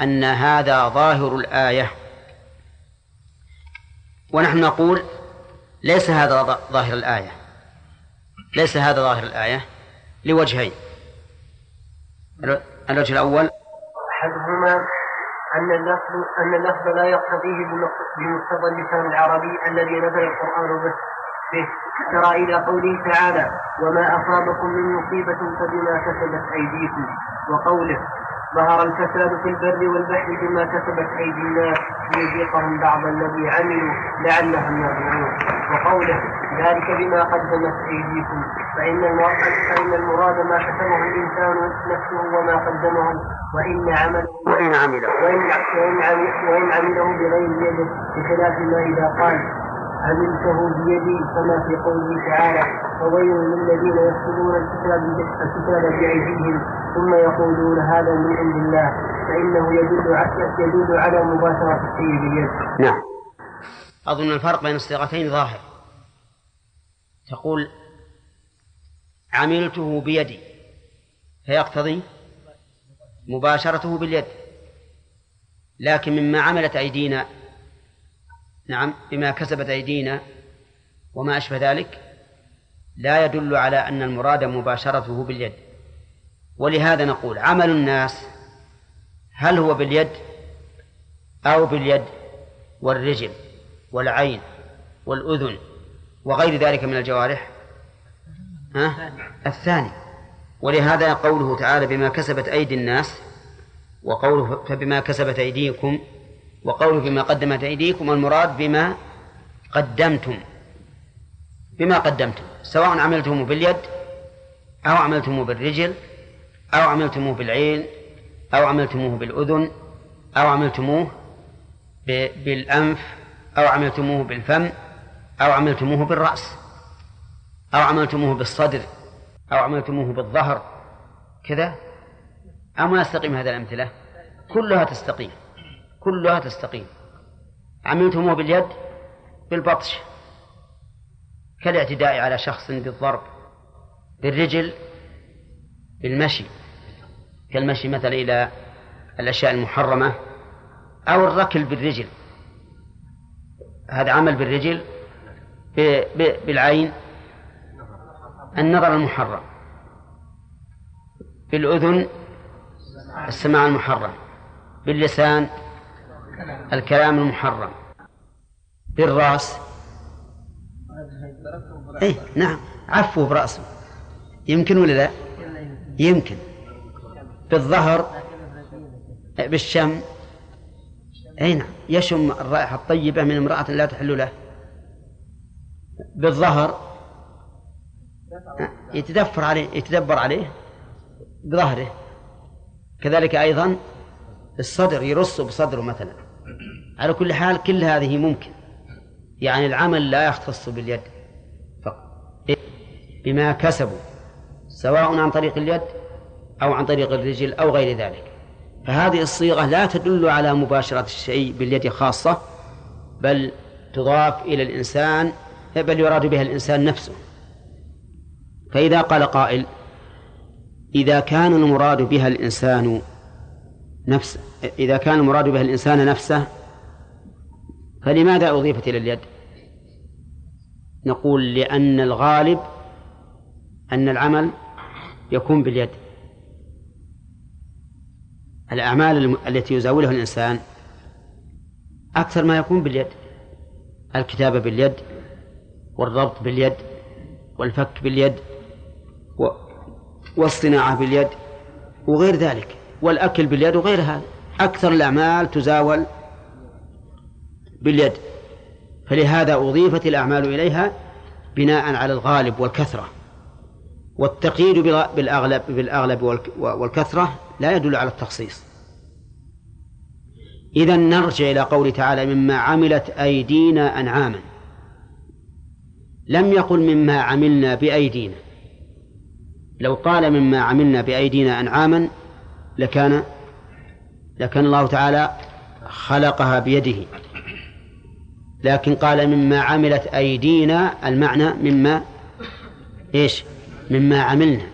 أن هذا ظاهر الآية. ونحن نقول ليس هذا ظاهر الآية. ليس هذا ظاهر الآية لوجهين. الو- الوجه الأول. أحدهما أن اللفظ أن اللفظ لا يقتضيه بمق- بمقتضى اللسان العربي الذي نزل القرآن به. ترى إلى قوله تعالى وما أصابكم من مصيبة فبما كسبت أيديكم. وقوله ظهر الفساد في البر والبحر بما كسبت أيدي الناس ليذيقهم بعض الذي عملوا لعلهم يرجعون. وقوله ذلك بما قدمت أيديكم فإن المراد فإن المراد ما كسبه الإنسان نفسه وما قدمه وإن عمله. وإن عمل وإن وإن عمله بغير يده بخلاف ما إذا قال عملته بيدي كما في قوله تعالى وويل للذين يكتبون الكتاب الكتاب بأيديهم ثم يقولون هذا من عند الله فإنه يدل يدل على مباشرة الشيء باليد. نعم. أظن الفرق بين الصيغتين ظاهر. تقول عملته بيدي فيقتضي مباشرته باليد. لكن مما عملت أيدينا نعم بما كسبت أيدينا وما أشبه ذلك لا يدل على أن المراد مباشرته باليد. ولهذا نقول عمل الناس هل هو باليد أو باليد والرجل والعين والأذن وغير ذلك من الجوارح؟ ها؟ الثاني. ولهذا قوله تعالى بما كسبت أيدي الناس وقوله فبما كسبت أيديكم وقوله بما قدمت أيديكم المراد بما قدمتم. بما قدمتم. سواء عملتموه باليد أو عملتموه بالرجل أو عملتموه بالعين أو عملتموه بالأذن أو عملتموه بالأنف أو عملتموه بالفم أو عملتموه بالرأس أو عملتموه بالصدر أو عملتموه بالظهر. كذا. أما يستقيم هذه الأمثلة. كلها تستقيم. كلها تستقيم. عملتموه باليد بالبطش. كالاعتداء على شخص بالضرب بالرجل بالمشي. كالمشي مثلا إلى الأشياء المحرمة أو الركل بالرجل. هذا عمل بالرجل بالعين النظر المحرم. بالأذن السماع المحرم. باللسان الكلام المحرم. بالرأس. إيه نعم. عفوا برأسه. يمكن ولا لا؟ يمكن. بالظهر. بالشم. أي نعم. يشم الرائحة الطيبة من امرأة لا تحل له. بالظهر. يتدفر عليه يتدبر عليه. بظهره. كذلك أيضا. الصدر يرص بصدره مثلا. على كل حال كل هذه ممكن. يعني العمل لا يختص باليد فقط. بما كسبوا سواء عن طريق اليد أو عن طريق الرجل أو غير ذلك. فهذه الصيغة لا تدل على مباشرة الشيء باليد خاصة بل تضاف إلى الإنسان بل يراد بها الإنسان نفسه. فإذا قال قائل إذا كان المراد بها الإنسان نفسه إذا كان المراد بها الإنسان نفسه فلماذا أضيفت إلى اليد؟ نقول لأن الغالب أن العمل يكون باليد. الأعمال التي يزاولها الإنسان أكثر ما يكون باليد. الكتابة باليد والربط باليد والفك باليد والصناعة باليد وغير ذلك. والأكل باليد وغير هذا أكثر الأعمال تزاول باليد. فلهذا أضيفت الأعمال إليها بناء على الغالب والكثرة. والتقييد بالأغلب بالأغلب والكثرة لا يدل على التخصيص. إذا نرجع إلى قوله تعالى مما عملت أيدينا أنعاما. لم يقل مما عملنا بأيدينا. لو قال مما عملنا بأيدينا أنعاما لكان لكان الله تعالى خلقها بيده. لكن قال مما عملت أيدينا المعنى مما إيش؟ مما عملنا.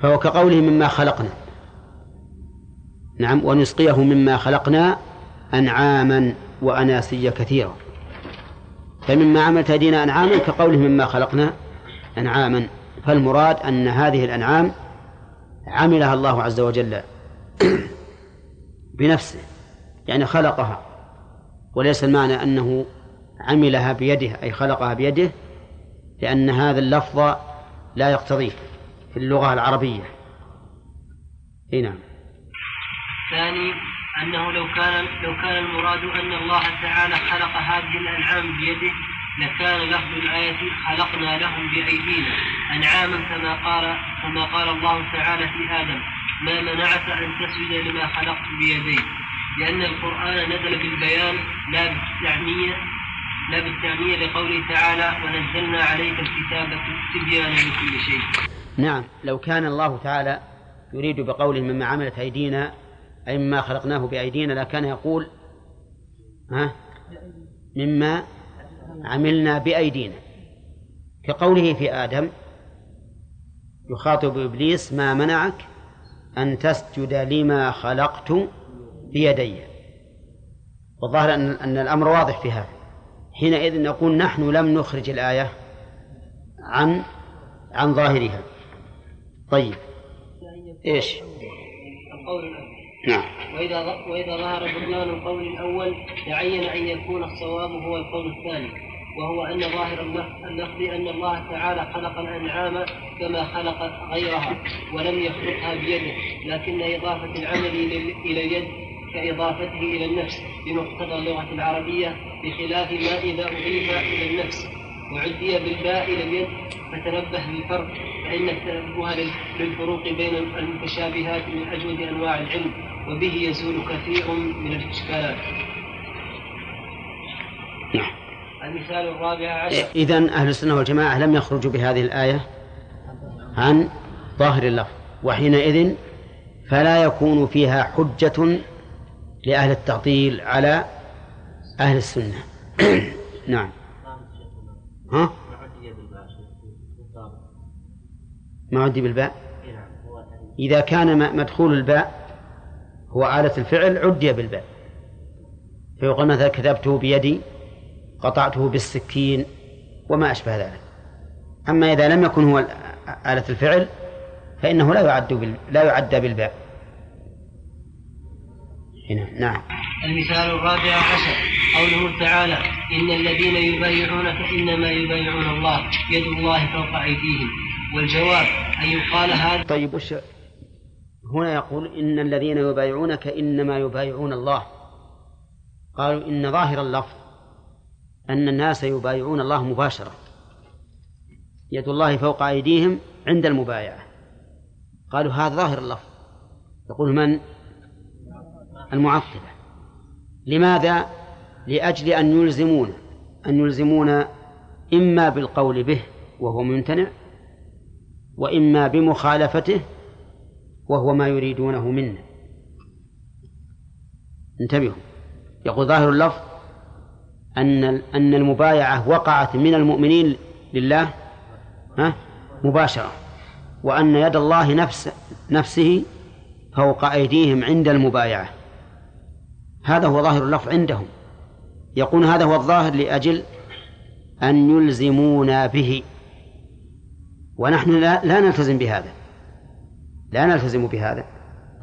فهو كقوله مما خلقنا. نعم ونسقيه مما خلقنا أنعاما وأناسيا كثيرا. فمما عملت أيدينا أنعاما كقوله مما خلقنا أنعاما. فالمراد أن هذه الأنعام عملها الله عز وجل بنفسه يعني خلقها. وليس المعنى أنه عملها بيده أي خلقها بيده لأن هذا اللفظ لا يقتضيه في اللغة العربية. إي نعم. ثاني أنه لو كان لو كان المراد أن الله تعالى خلق هذه الأنعام بيده لكان لفظ الآية خلقنا لهم بأيدينا أنعاما كما قال كما قال الله تعالى في آدم ما منعك أن تسجد لما خلقت بيدي لأن القرآن نزل بالبيان لا بالتعمية لا بالتعمية لقوله تعالى ونزلنا عليك الكتاب تبيانا لكل شيء نعم لو كان الله تعالى يريد بقوله مما عملت أيدينا أي مما خلقناه بأيدينا لكان يقول ها؟ مما عملنا بأيدينا. كقوله في آدم يخاطب إبليس ما منعك أن تسجد لما خلقت بيدي. والظاهر أن أن الأمر واضح في هذا. حينئذ نقول نحن لم نخرج الآية عن عن ظاهرها. طيب. إيش؟ القول الأول نعم. وإذا وإذا ظهر بطلان القول الأول تعين أن يكون الصواب هو القول الثاني. وهو أن ظاهر اللفظ أن الله تعالى خلق الأنعام كما خلق غيرها ولم يخلقها بيده. لكن إضافة العمل إلى اليد كإضافته إلى النفس بمقتضى اللغة العربية بخلاف ما إذا أضيف إلى النفس. وعدي بالباء إلى اليد فتنبه بالفرق فإن التنبه للفروق بين المتشابهات من أجود أنواع العلم وبه يزول كثير من الإشكالات. نعم. المثال الرابع عشر. إذا أهل السنة والجماعة لم يخرجوا بهذه الآية عن ظاهر اللفظ وحينئذ فلا يكون فيها حجة لأهل التعطيل على أهل السنة. نعم. ها؟ ما عدي بالباء؟ إذا كان مدخول الباء هو آلة الفعل عدي بالباء. فيقول مثلا كتبته بيدي قطعته بالسكين وما أشبه ذلك. أما إذا لم يكن هو آلة الفعل فإنه لا يعد بال... لا يعد بالباء. هنا. نعم. المثال الرابع عشر. قوله تعالى إن الذين يبايعونك إنما يبايعون الله يد الله فوق أيديهم. والجواب أن يقال هذا طيب وش هنا يقول إن الذين يبايعونك إنما يبايعون الله. قالوا إن ظاهر اللفظ أن الناس يبايعون الله مباشرة. يد الله فوق أيديهم عند المبايعة. قالوا هذا ظاهر اللفظ. يقول من؟ المعطلة لماذا؟ لأجل أن يلزمون أن يلزمون إما بالقول به وهو ممتنع وإما بمخالفته وهو ما يريدونه منا انتبهوا. يقول ظاهر اللفظ أن أن المبايعة وقعت من المؤمنين لله ها؟ مباشرة. وأن يد الله نفس نفسه فوق أيديهم عند المبايعة. هذا هو ظاهر اللفظ عندهم. يقول هذا هو الظاهر لأجل أن يلزمونا به. ونحن لا, لا نلتزم بهذا. لا نلتزم بهذا.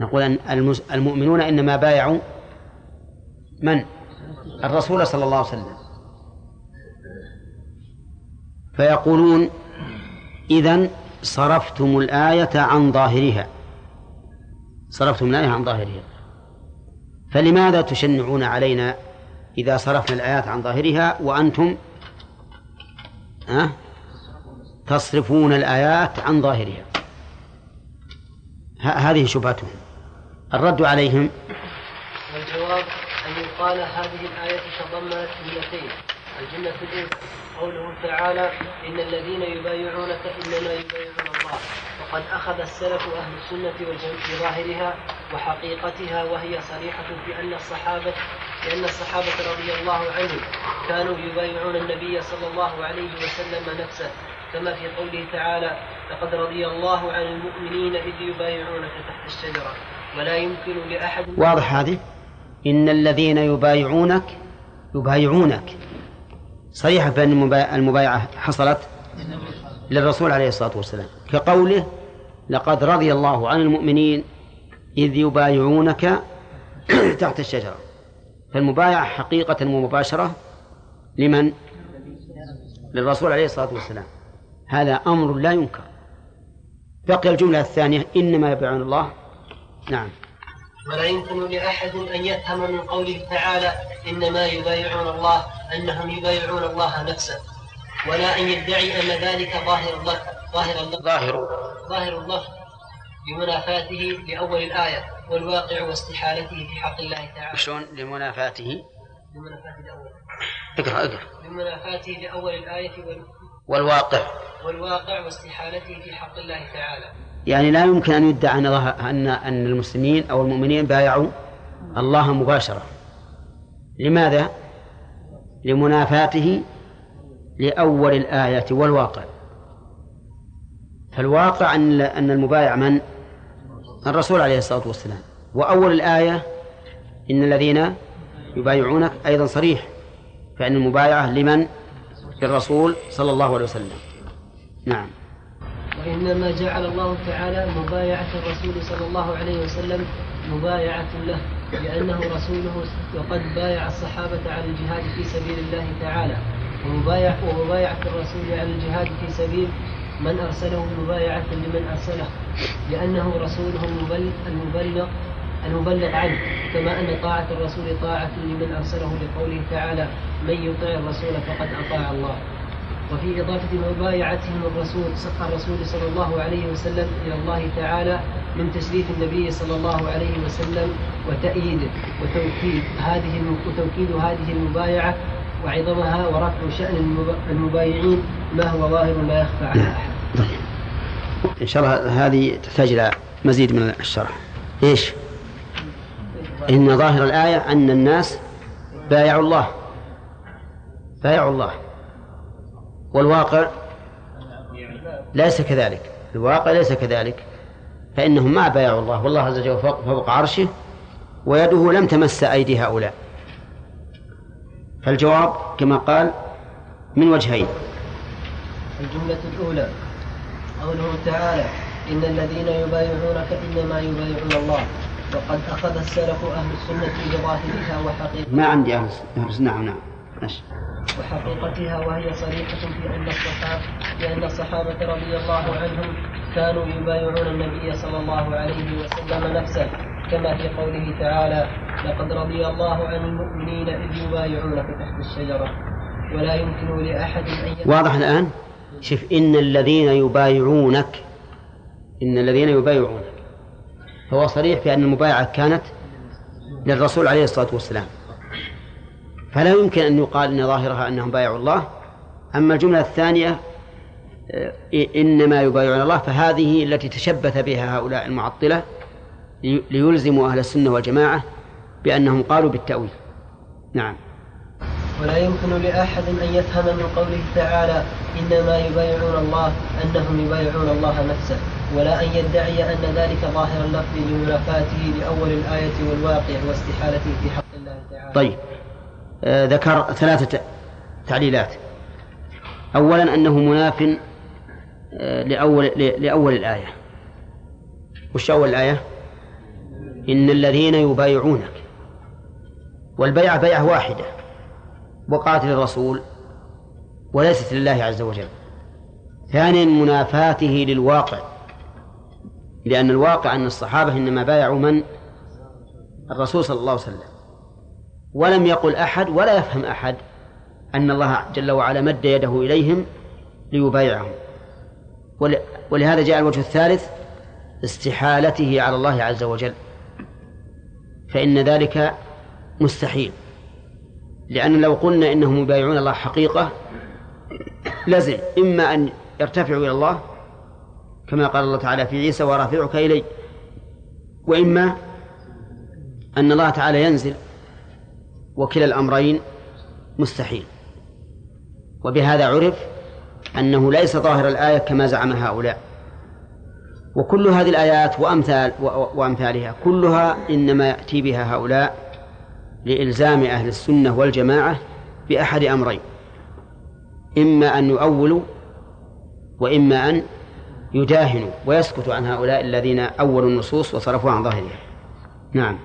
نقول أن المؤمنون إنما بايعوا من؟ الرسول صلى الله عليه وسلم. فيقولون إذا صرفتم الآية عن ظاهرها. صرفتم الآية عن ظاهرها. فلماذا تشنعون علينا إذا صرفنا الآيات عن ظاهرها وأنتم أه؟ تصرفون الآيات عن ظاهرها. هذه شبهتهم. الرد عليهم. والجواب أن يقال هذه الآية تضمنت جملتين الجملة الأولى. قوله تعالى إن الذين يبايعونك إنما يبايعون الله. وقد أخذ السلف أهل السنة والجمع بظاهرها وحقيقتها وهي صريحة في أن الصحابة لأن الصحابة رضي الله عنهم كانوا يبايعون النبي صلى الله عليه وسلم نفسه. كما في قوله تعالى لقد رضي الله عن المؤمنين إذ يبايعونك تحت الشجرة ولا يمكن لأحد واضح هذه؟ إن الذين يبايعونك يبايعونك. صريحة بأن المبايعة حصلت للرسول عليه الصلاة والسلام. كقوله لقد رضي الله عن المؤمنين إذ يبايعونك تحت الشجرة. فالمبايعة حقيقة ومباشرة لمن؟ للرسول عليه الصلاة والسلام. هذا أمر لا ينكر. بقي الجملة الثانية إنما يبايعون الله. نعم. ولا يمكن لأحد أن يفهم من قوله تعالى إنما يبايعون الله أنهم يبايعون الله نفسه ولا أن يدعي أن ذلك ظاهر الله ظاهر الله ظاهر. ظاهر الله لمنافاته لأول الآية والواقع واستحالته في حق الله تعالى. شلون لمنافاته؟ لمنافاته لأول اقرأ اقرأ. لمنافاته لأول الآية وال... والواقع. والواقع واستحالته في حق الله تعالى. يعني لا يمكن أن يدعى أن أن أن المسلمين أو المؤمنين بايعوا الله مباشرة. لماذا؟ لمنافاته لأول الآية والواقع. فالواقع أن أن المبايع من؟ الرسول عليه الصلاة والسلام. وأول الآية إن الذين يبايعونك أيضا صريح فإن المبايعة لمن؟ للرسول صلى الله عليه وسلم. نعم. وإنما جعل الله تعالى مبايعة الرسول صلى الله عليه وسلم مبايعة له. لأنه رسوله وقد بايع الصحابة على الجهاد في سبيل الله تعالى. ومبايع ومبايعة الرسول على الجهاد في سبيل من أرسله مبايعة لمن أرسله. لأنه رسوله المبلغ المبلغ عنه. كما أن طاعة الرسول طاعة لمن أرسله لقوله تعالى من يطع الرسول فقد أطاع الله. وفي إضافة مبايعتهم الرسول الرسول صلى الله عليه وسلم إلى الله تعالى من تشريف النبي صلى الله عليه وسلم وتأييده وتوكيد هذه وتوكيد هذه المبايعة وعظمها ورفع شأن المبايعين ما هو ظاهر لا يخفى على أحد. إن شاء الله هذه تحتاج إلى مزيد من الشرح. إيش؟ إن ظاهر الآية أن الناس بايعوا الله بايعوا الله والواقع ليس كذلك. الواقع ليس كذلك. فإنهم ما بايعوا الله. والله عز وجل فوق, فوق عرشه ويده لم تمس أيدي هؤلاء. فالجواب كما قال من وجهين. الجملة الأولى قوله تعالى إن الذين يبايعونك إنما يبايعون الله. وقد أخذ السلف أهل السنة بظاهرها وحقيقتها ما عندي أهل السنة. نعم نعم. ماشي. وحقيقتها وهي صريحة في أن الصحابة في أن الصحابة رضي الله عنهم كانوا يبايعون النبي صلى الله عليه وسلم نفسه. كما في قوله تعالى لقد رضي الله عن المؤمنين إذ يبايعونك تحت الشجرة ولا يمكن لأحد أن واضح الآن؟ شوف إن الذين يبايعونك إن الذين يبايعونك فهو صريح في أن المبايعة كانت للرسول عليه الصلاة والسلام. فلا يمكن أن يقال إن ظاهرها أنهم بايعوا الله. أما الجملة الثانية آه، إنما يبايعون الله فهذه التي تشبث بها هؤلاء المعطلة لي- ليلزموا أهل السنة والجماعة بأنهم قالوا بالتأويل. نعم. ولا يمكن لأحد أن يفهم من قوله تعالى إنما يبايعون الله أنهم يبايعون الله نفسه ولا أن يدعي أن ذلك ظاهر اللفظ لمنافاته لأول الآية والواقع واستحالته في حق الله تعالى. طيب. ذكر ثلاثة تعليلات. أولا أنه مناف آه، لأول لأول الآية. وش أول الآية؟ إن الذين يبايعونك والبيعة بيعة واحدة وقعت للرسول وليست لله عز وجل. ثانيا منافاته للواقع لأن الواقع أن الصحابة إنما بايعوا من؟ الرسول صلى الله عليه وسلم. ولم يقل أحد ولا يفهم أحد أن الله جل وعلا مد يده إليهم ليبايعهم. ول- ولهذا جاء الوجه الثالث استحالته على الله عز وجل. فإن ذلك مستحيل لأن لو قلنا إنهم يبايعون الله حقيقة لزم إما أن يرتفعوا إلى الله كما قال الله تعالى في عيسى ورافعك إلي. وإما أن الله تعالى ينزل وكلا الأمرين مستحيل. وبهذا عرف أنه ليس ظاهر الآية كما زعم هؤلاء. وكل هذه الآيات وأمثال وأمثالها كلها إنما يأتي بها هؤلاء لإلزام أهل السنة والجماعة بأحد أمرين. إما أن يؤولوا وإما أن يداهنوا ويسكتوا عن هؤلاء الذين أولوا النصوص وصرفوا عن ظاهرها. نعم.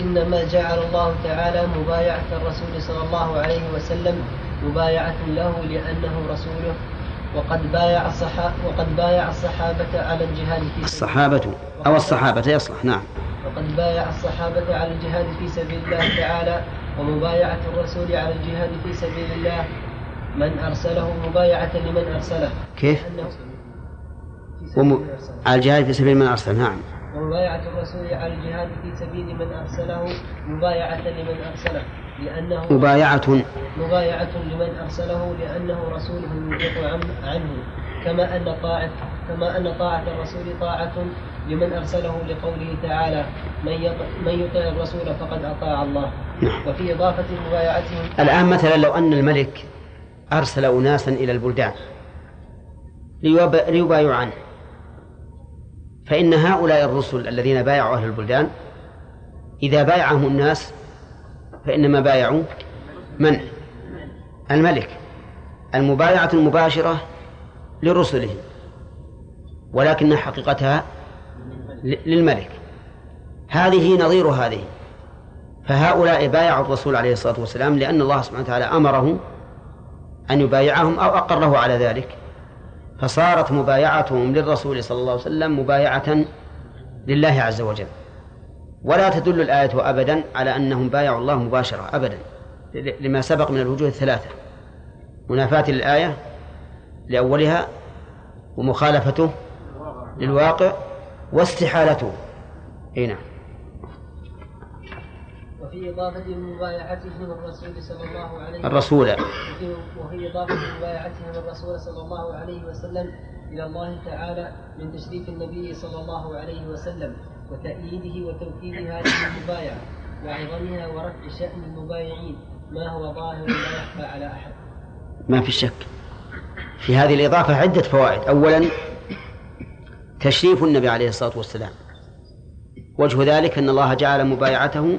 إنما جعل الله تعالى مبايعة الرسول صلى الله عليه وسلم مبايعة له لأنه رسوله. وقد بايع الصحابة وقد بايع الصحابة على الجهاد في سبيل الصحابة أو الصحابة يصلح نعم. وقد بايع الصحابة على الجهاد في سبيل الله تعالى ومبايعة الرسول على الجهاد في سبيل الله. من أرسله مبايعة لمن أرسله. كيف؟ وم... أرسله. على الجهاد في سبيل من أرسل نعم. ومبايعة الرسول على الجهاد في سبيل من أرسله مبايعة لمن أرسله لأنه مبايعة. مبايعة لمن أرسله لأنه رسوله ينطق عن- عنه. كما أن طاعة كما أن طاعة الرسول طاعة لمن أرسله لقوله تعالى من يطع, من يطع الرسول فقد أطاع الله. وفي إضافة مبايعتهم الآن مثلا لو أن الملك أرسل أناسا إلى البلدان ليب... ليبايعوا عنه. فإن هؤلاء الرسل الذين بايعوا أهل البلدان إذا بايعهم الناس فإنما بايعوا من؟ الملك المبايعة المباشرة لرسلهم ولكن حقيقتها للملك. هذه نظير هذه. فهؤلاء بايعوا الرسول عليه الصلاة والسلام لأن الله سبحانه وتعالى أمره أن يبايعهم أو أقره على ذلك. فصارت مبايعتهم للرسول صلى الله عليه وسلم مبايعة لله عز وجل. ولا تدل الآية أبدا على أنهم بايعوا الله مباشرة أبدا لما سبق من الوجوه الثلاثة. منافاة للآية لأولها ومخالفته للواقع واستحالته. أي نعم. وفي إضافة مبايعتهم الرسول صلى الله عليه الرسول. وفي- وفي إضافة مبايعتهم الرسول صلى الله عليه وسلم إلى الله تعالى من تشريف النبي صلى الله عليه وسلم وتأييده وتوكيد هذه المبايعة وعظمها ورفع شأن المبايعين. ما هو ظاهر لا يخفى على أحد. ما في شك. في هذه الإضافة عدة فوائد. أولا تشريف النبي عليه الصلاة والسلام. وجه ذلك أن الله جعل مبايعته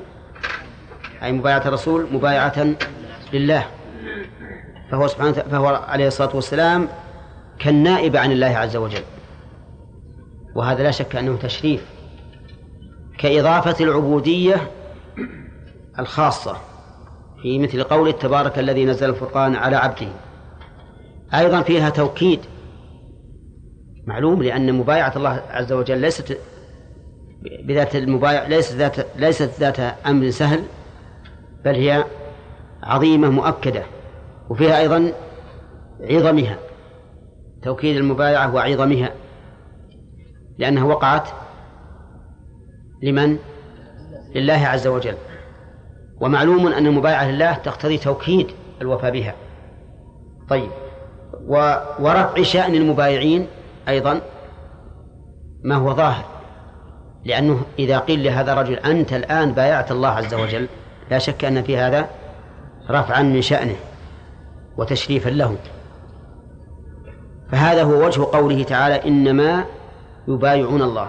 أي مبايعة الرسول مبايعة لله. فهو سبحانه فهو عليه الصلاة والسلام كالنائب عن الله عز وجل. وهذا لا شك أنه تشريف. كإضافة العبودية الخاصة في مثل قوله تبارك الذي نزل الفرقان على عبده. أيضا فيها توكيد. معلوم لأن مبايعة الله عز وجل ليست بذات المبايع ليست ذات ليست ذات أمر سهل. بل هي عظيمة مؤكدة وفيها أيضا عظمها توكيد المبايعة وعظمها لأنها وقعت لمن؟ لله عز وجل ومعلوم أن المبايعة لله تقتضي توكيد الوفاء بها طيب ورفع شأن المبايعين أيضا ما هو ظاهر لأنه إذا قيل لهذا الرجل أنت الآن بايعت الله عز وجل لا شك أن في هذا رفعا من شأنه وتشريفا له. فهذا هو وجه قوله تعالى إنما يبايعون الله.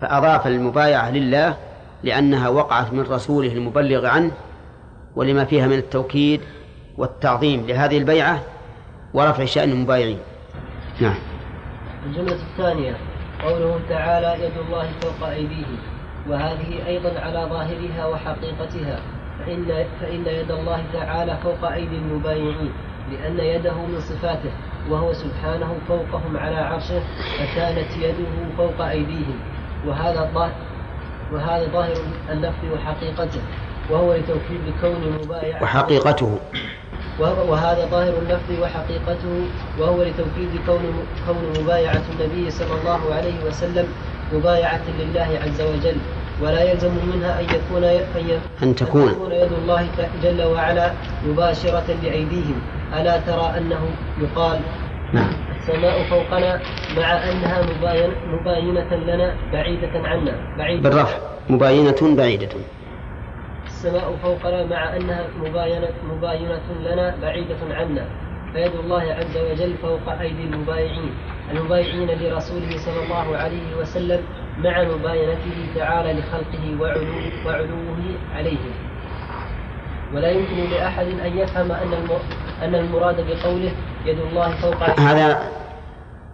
فأضاف المبايعة لله لأنها وقعت من رسوله المبلغ عنه ولما فيها من التوكيد والتعظيم لهذه البيعة ورفع شأن المبايعين. نعم. الجملة الثانية قوله تعالى يد الله فوق أيديهم. وهذه أيضا على ظاهرها وحقيقتها. فإن, فإن يد الله تعالى فوق أيدي المبايعين لأن يده من صفاته وهو سبحانه فوقهم على عرشه فكانت يده فوق أيديهم. وهذا الظاهر وهذا ظاهر اللفظ وحقيقته وهو لتوكيد كون مبايع وحقيقته. وهذا ظاهر اللفظ وحقيقته وهو لتوكيد كون كون مبايعة النبي صلى الله عليه وسلم مبايعة لله عز وجل. ولا يلزم منها أن يكون أن, أن تكون. يد الله جل وعلا مباشرة بأيديهم. ألا ترى أنه يقال نعم. السماء فوقنا مع أنها مباين مباينة لنا بعيدة عنا. بعيدة. بالرفع. مباينة بعيدة. السماء فوقنا مع أنها مباينة, مباينة لنا بعيدة عنا. فيد الله عز وجل فوق أيدي المبايعين. المبايعين لرسوله صلى الله عليه وسلم مع مباينته تعالى لخلقه وعلوه, وعلوه عليهم ولا يمكن لأحد أن يفهم أن أن المراد بقوله يد الله فوق هذا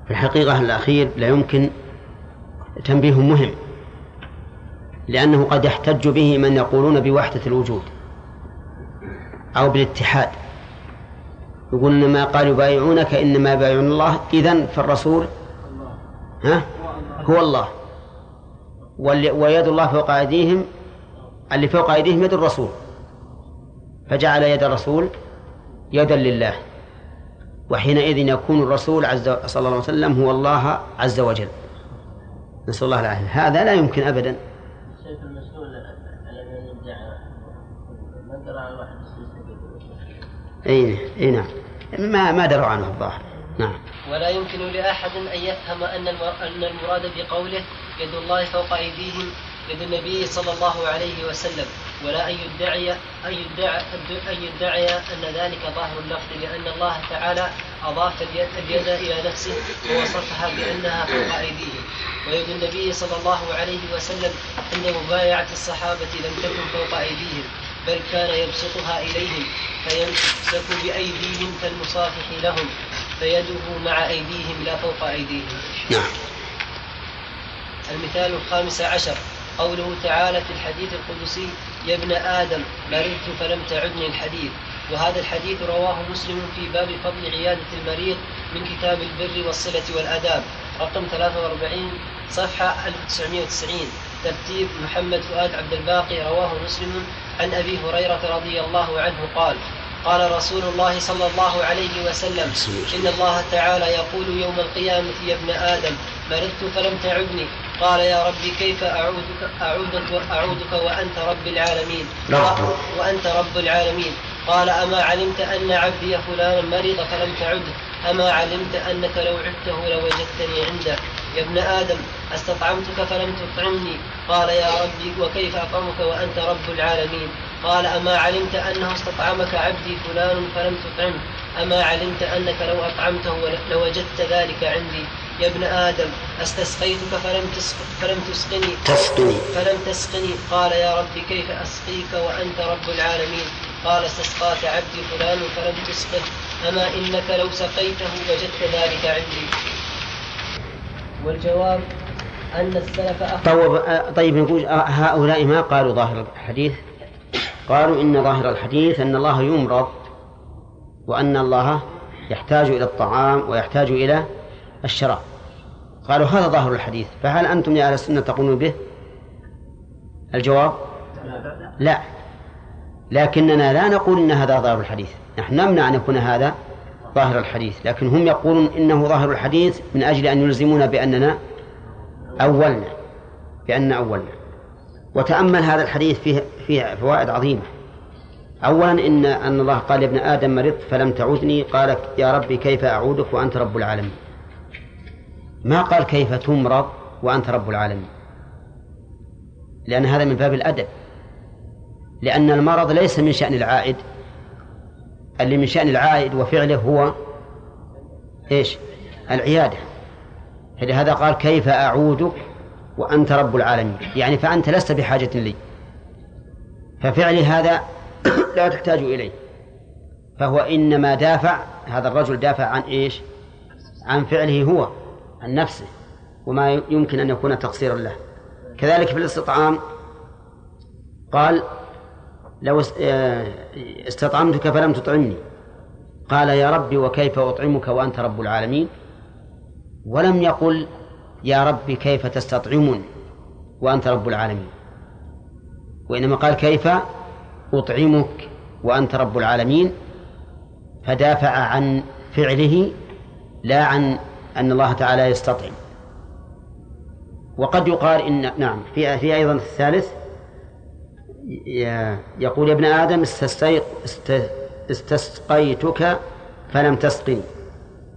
في الحقيقة الأخير لا يمكن تنبيه مهم. لأنه قد يحتج به من يقولون بوحدة الوجود أو بالاتحاد. يقول إنما قال يبايعونك إنما يبايعون الله إذن فالرسول ها؟ هو الله. ويد الله فوق أيديهم اللي فوق أيديهم يد الرسول. فجعل يد الرسول يدا لله. وحينئذ يكون الرسول عز صلى الله عليه وسلم هو الله عز وجل. نسأل الله العافية. هذا لا يمكن أبدا. اي اي نعم. ما ما دروا عنه الظاهر. ولا يمكن لأحد أن يفهم أن أن المراد بقوله يد الله فوق أيديهم يد النبي صلى الله عليه وسلم ولا أن يدعي أن يدعي أن يدعي أن ذلك ظاهر اللفظ لأن الله تعالى أضاف اليد إلى نفسه ووصفها بأنها فوق أيديهم. ويد النبي صلى الله عليه وسلم عند مبايعة الصحابة لم تكن فوق أيديهم. بل كان يبسطها إليهم فيمسك بأيديهم كالمصافح لهم فيده مع أيديهم لا فوق أيديهم. نعم. المثال الخامس عشر. قوله تعالى في الحديث القدسي يا ابن آدم مرضت فلم تعدني الحديث. وهذا الحديث رواه مسلم في باب فضل عيادة المريض من كتاب البر والصلة والآداب رقم 43 صفحة 1990 ترتيب محمد فؤاد عبد الباقي رواه مسلم عن أبي هريرة رضي الله عنه قال قال رسول الله صلى الله عليه وسلم إن الله تعالى يقول يوم القيامة يا ابن آدم مرضت فلم تعدني. قال يا ربي كيف أعودك أعودك أعودك وأنت رب العالمين؟ وأنت رب العالمين. قال أما علمت أن عبدي فلانا مرض فلم تعده أما علمت أنك لو عدته لوجدتني عنده. يا ابن آدم أستطعمتك فلم تطعمني؟ قال يا ربي وكيف أطعمك وأنت رب العالمين؟ قال أما علمت أنه استطعمك عبدي فلان فلم تطعمه. أما علمت أنك لو أطعمته لوجدت ذلك عندي. يا ابن آدم أستسقيتك فلم فلم تسقني. تسقني. فلم تسقني. قال يا رب كيف أسقيك وأنت رب العالمين؟ قال استسقاك عبدي فلان فلم تسقه. أما إنك لو سقيته وجدت ذلك عندي. والجواب أن السلف طيب طيب نقول هؤلاء ما قالوا ظاهر الحديث؟ قالوا إن ظاهر الحديث أن الله يمرض وأن الله يحتاج إلى الطعام ويحتاج إلى الشراب. قالوا هذا ظاهر الحديث فهل أنتم يا أهل السنة تقولون به؟ الجواب؟ لا. لكننا لا نقول إن هذا ظاهر الحديث. نحن نمنع أن يكون هذا ظاهر الحديث لكن هم يقولون إنه ظاهر الحديث من أجل أن يلزمون بأننا أولنا بأن أولنا. وتأمل هذا الحديث فيه فيه فوائد عظيمة. أولا إن أن الله قال يا ابن آدم مرضت فلم تعودني قال يا ربي كيف أعودك وأنت رب العالمين؟ ما قال كيف تمرض وأنت رب العالمين؟ لأن هذا من باب الأدب. لأن المرض ليس من شأن العائد. اللي من شأن العائد وفعله هو إيش؟ العيادة. فلهذا قال كيف أعودك وأنت رب العالمين؟ يعني فأنت لست بحاجة لي. ففعلي هذا لا تحتاج إليه. فهو إنما دافع هذا الرجل دافع عن إيش؟ عن فعله هو عن نفسه وما يمكن أن يكون تقصيرا له. كذلك في الاستطعام قال لو آه، استطعمتك فلم تطعمني. قال يا ربي وكيف أطعمك وأنت رب العالمين؟ ولم يقل يا ربي كيف تستطعمني وأنت رب العالمين. وإنما قال كيف أطعمك وأنت رب العالمين. فدافع عن فعله لا عن أن الله تعالى يستطعم. وقد يقال إن نعم في في أيضا الثالث يقول يا ابن آدم استسقيتك فلم تسقني.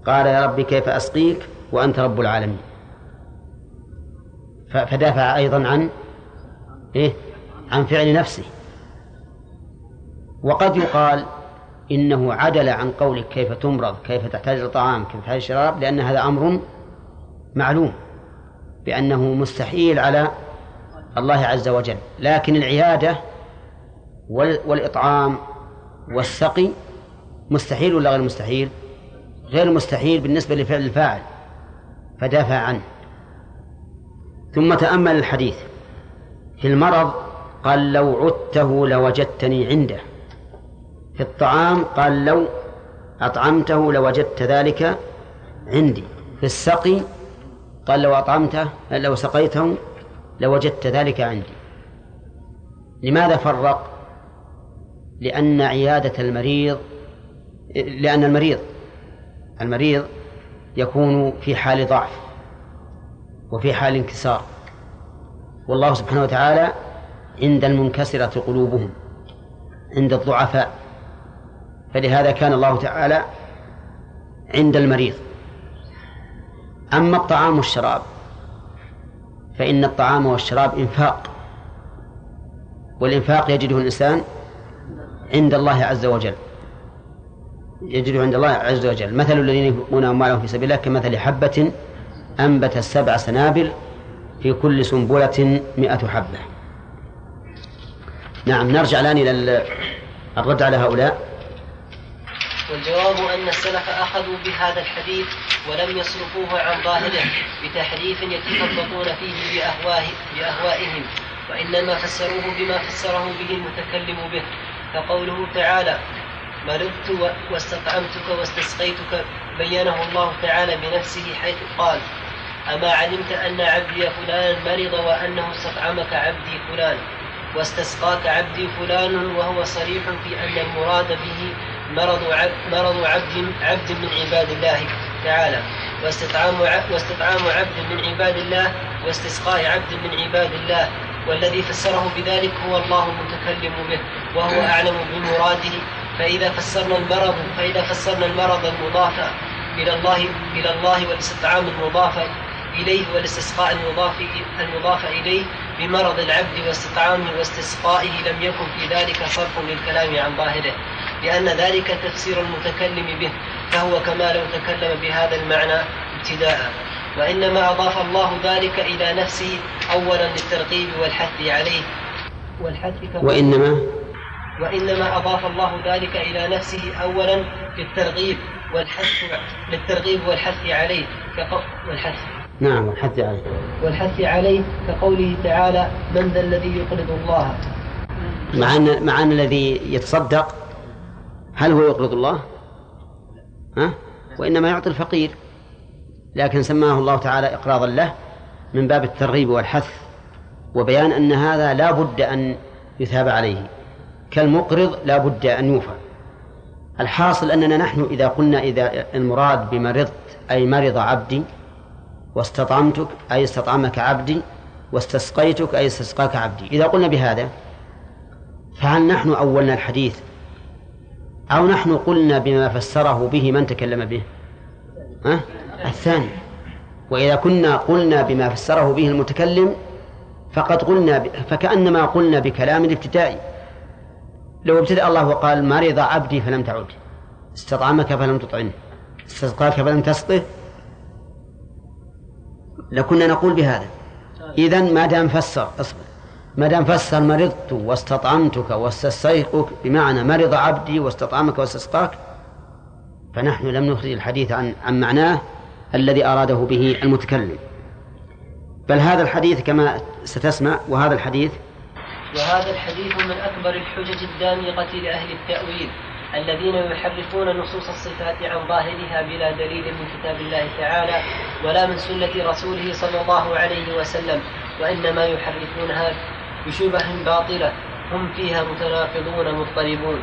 قال يا ربي كيف أسقيك؟ وأنت رب العالمين. فدافع أيضا عن إيه؟ عن فعل نفسه. وقد يقال إنه عدل عن قولك كيف تمرض كيف تحتاج الطعام كيف تحتاج الشراب لأن هذا أمر معلوم بأنه مستحيل على الله عز وجل. لكن العيادة والإطعام والسقي مستحيل ولا غير مستحيل؟ غير مستحيل بالنسبة لفعل الفاعل. فدافع عنه. ثم تأمل الحديث. في المرض قال لو عدته لوجدتني عنده. في الطعام قال لو أطعمته لوجدت ذلك عندي. في السقي قال لو أطعمته لو سقيته لوجدت ذلك عندي. لماذا فرق؟ لأن عيادة المريض لأن المريض المريض يكون في حال ضعف وفي حال انكسار. والله سبحانه وتعالى عند المنكسرة قلوبهم عند الضعفاء. فلهذا كان الله تعالى عند المريض. أما الطعام والشراب فإن الطعام والشراب إنفاق. والإنفاق يجده الإنسان عند الله عز وجل. يجده عند الله عز وجل. مثل الذين ينفقون أموالهم في سبيل الله كمثل حبة أنبت سبع سنابل في كل سنبلة مئة حبة. نعم نرجع الآن إلى الرد على هؤلاء. والجواب أن السلف أخذوا بهذا الحديث ولم يصرفوه عن ظاهره بتحريف يتخبطون فيه بأهواه بأهوائهم وإنما فسروه بما فسره به المتكلم به. كقوله تعالى مرضت واستطعمتك واستسقيتك بينه الله تعالى بنفسه حيث قال أما علمت أن عبدي فلان مرض وأنه استطعمك عبدي فلان واستسقاك عبدي فلان وهو صريح في أن المراد به مرض عبد مرض عبد عبد من عباد الله تعالى واستطعام واستطعام عبد من عباد الله واستسقاء عبد من عباد الله والذي فسره بذلك هو الله المتكلم به وهو أعلم بمراده فإذا فسرنا المرض فإذا فسرنا المرض المضاف إلى الله إلى الله والاستطعام المضاف إليه والاستسقاء المضاف المضاف إليه بمرض العبد واستطعامه واستسقائه لم يكن في ذلك صرف للكلام عن ظاهره. لأن ذلك تفسير المتكلم به فهو كما لو تكلم بهذا المعنى ابتداء. وإنما أضاف الله ذلك إلى نفسه أولا للترغيب والحث عليه. والحث وإنما وإنما أضاف الله ذلك إلى نفسه أولا للترغيب والحث للترغيب والحث عليه والحث نعم والحث عليه والحث عليه كقوله تعالى من ذا الذي يقرض الله مع أن مع أن الذي يتصدق هل هو يقرض الله؟ ها؟ وإنما يعطي الفقير لكن سماه الله تعالى إقراضا له من باب الترغيب والحث وبيان أن هذا لا بد أن يثاب عليه كالمقرض لا بد أن يوفى. الحاصل أننا نحن إذا قلنا إذا المراد بمرضت أي مرض عبدي واستطعمتك أي استطعمك عبدي واستسقيتك أي استسقاك عبدي. إذا قلنا بهذا فهل نحن أولنا الحديث؟ أو نحن قلنا بما فسره به من تكلم به؟ ها؟ الثاني. وإذا كنا قلنا بما فسره به المتكلم فقد قلنا ب... فكأنما قلنا بكلام الابتدائي. لو ابتدأ الله وقال مرض عبدي فلم تعد. استطعمك فلم تطعمه استسقاك فلم تسقه. لكنا نقول بهذا. إذا ما دام فسر اصبر. ما دام فسر مرضت واستطعمتك واستسقيك بمعنى مرض عبدي واستطعمك واستسقاك فنحن لم نخرج الحديث عن عن معناه الذي أراده به المتكلم. بل هذا الحديث كما ستسمع وهذا الحديث وهذا الحديث من أكبر الحجج الدامغة لأهل التأويل الذين يحرفون نصوص الصفات عن ظاهرها بلا دليل من كتاب الله تعالى ولا من سنة رسوله صلى الله عليه وسلم وإنما يحرفونها بشبه باطلة هم فيها متناقضون مضطربون.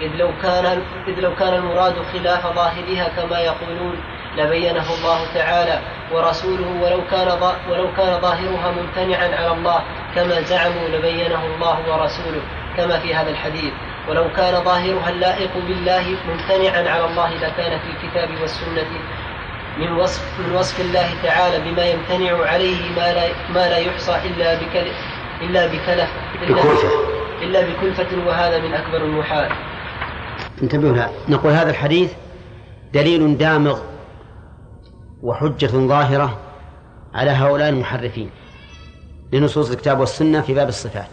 إذ لو كان إذ لو كان المراد خلاف ظاهرها كما يقولون لبينه الله تعالى ورسوله ولو كان ولو كان ظاهرها ممتنعا على الله كما زعموا لبينه الله ورسوله كما في هذا الحديث ولو كان ظاهرها اللائق بالله ممتنعا على الله لكان في الكتاب والسنة من وصف من وصف الله تعالى بما يمتنع عليه ما لا ما لا يحصى إلا بكل إلا بكلف إلا, إلا بكلفة وهذا من أكبر المحال. انتبهوا لها. نقول هذا الحديث دليل دامغ وحجة ظاهرة على هؤلاء المحرفين. لنصوص الكتاب والسنة في باب الصفات.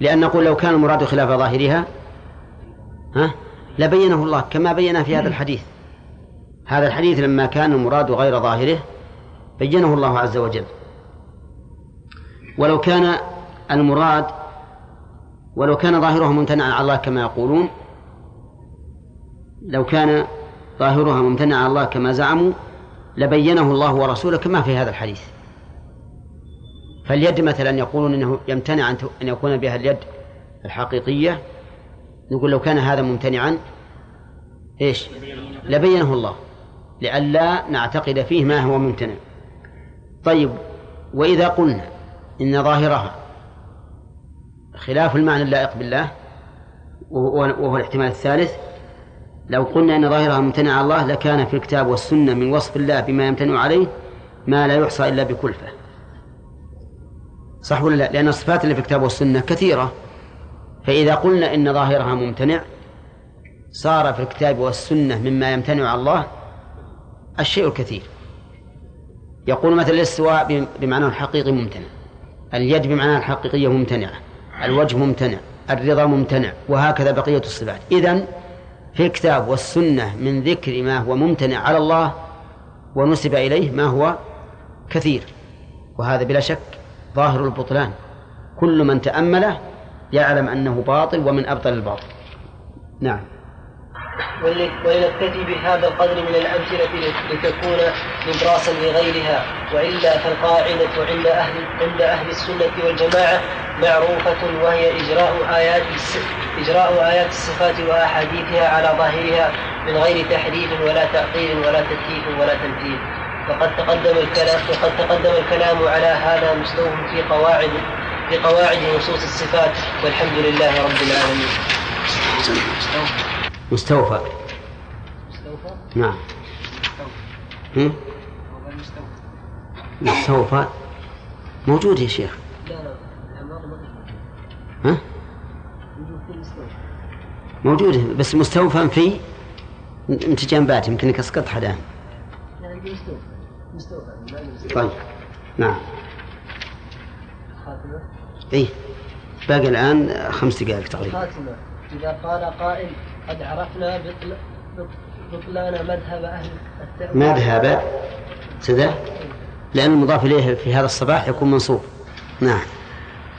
لأن نقول لو كان المراد خلاف ظاهرها ها لبينه الله كما بين في هذا الحديث. هذا الحديث لما كان المراد غير ظاهره بينه الله عز وجل. ولو كان المراد ولو كان ظاهره ممتنعا على الله كما يقولون لو كان ظاهرها ممتنعا على الله كما زعموا لبينه الله ورسوله كما في هذا الحديث. فاليد مثلا يقولون إنه يمتنع أن يكون بها اليد الحقيقية. نقول لو كان هذا ممتنعا إيش؟ لبينه الله لئلا نعتقد فيه ما هو ممتنع. طيب وإذا قلنا إن ظاهرها خلاف المعنى اللائق بالله وهو الاحتمال الثالث لو قلنا إن ظاهرها ممتنع على الله لكان في الكتاب والسنة من وصف الله بما يمتنع عليه ما لا يحصى إلا بكلفة. صح ولا لا؟ لأن الصفات اللي في الكتاب والسنة كثيرة. فإذا قلنا إن ظاهرها ممتنع صار في الكتاب والسنة مما يمتنع على الله الشيء الكثير. يقول مثلا الاستواء بمعنى الحقيقي ممتنع. اليد بمعنى الحقيقية ممتنعة. الوجه ممتنع. الرضا ممتنع. وهكذا بقية الصفات. إذن في الكتاب والسنة من ذكر ما هو ممتنع على الله ونسب إليه ما هو كثير. وهذا بلا شك ظاهر البطلان. كل من تأمله يعلم أنه باطل ومن أبطل الباطل. نعم. ولنكتفي بهذا القدر من الأمثلة لتكون نبراسا لغيرها. وإلا فالقاعدة عند أهل عند أهل السنة والجماعة معروفة وهي إجراء آيات إجراء آيات الصفات وأحاديثها على ظاهرها من غير تحريف ولا تعطيل ولا تكييف ولا تمثيل وقد تقدم الكلام وقد تقدم الكلام على هذا مستوف في قواعد في قواعد نصوص الصفات والحمد لله رب العالمين. مستوفى. مستوفى؟ نعم. هم؟ مستوفى موجود يا شيخ. لا لا ها؟ موجود بس مستوفى في امتجانبات يمكن انك اسقطت حدا. طيب. نعم. خاتمة اي باقي الآن خمس دقائق تقريبا. خاتمة. إذا قال قائل قد عرفنا بطل بطلان مذهب أهل التأويل. مذهب. سده لأن المضاف إليه في هذا الصباح يكون منصوب. نعم.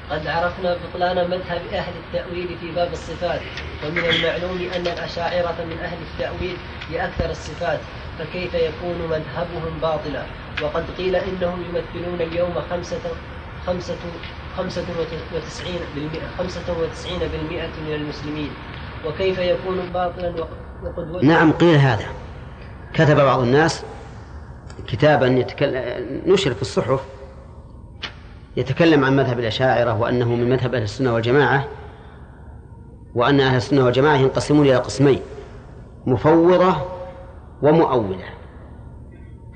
قد عرفنا بطلان مذهب أهل التأويل في باب الصفات ومن المعلوم أن الأشاعرة من أهل التأويل لأكثر الصفات فكيف يكون مذهبهم باطلا؟ وقد قيل إنهم يمثلون اليوم خمسة خمسة خمسة وتسعين بالمئة خمسة وتسعين بالمئة من المسلمين. وكيف يكون باطلا وقد نعم قيل هذا. كتب بعض الناس كتابا نشر في الصحف يتكلم عن مذهب الأشاعرة وأنه من مذهب أهل السنة والجماعة وأن أهل السنة والجماعة ينقسمون إلى قسمين مفوضة ومؤولة.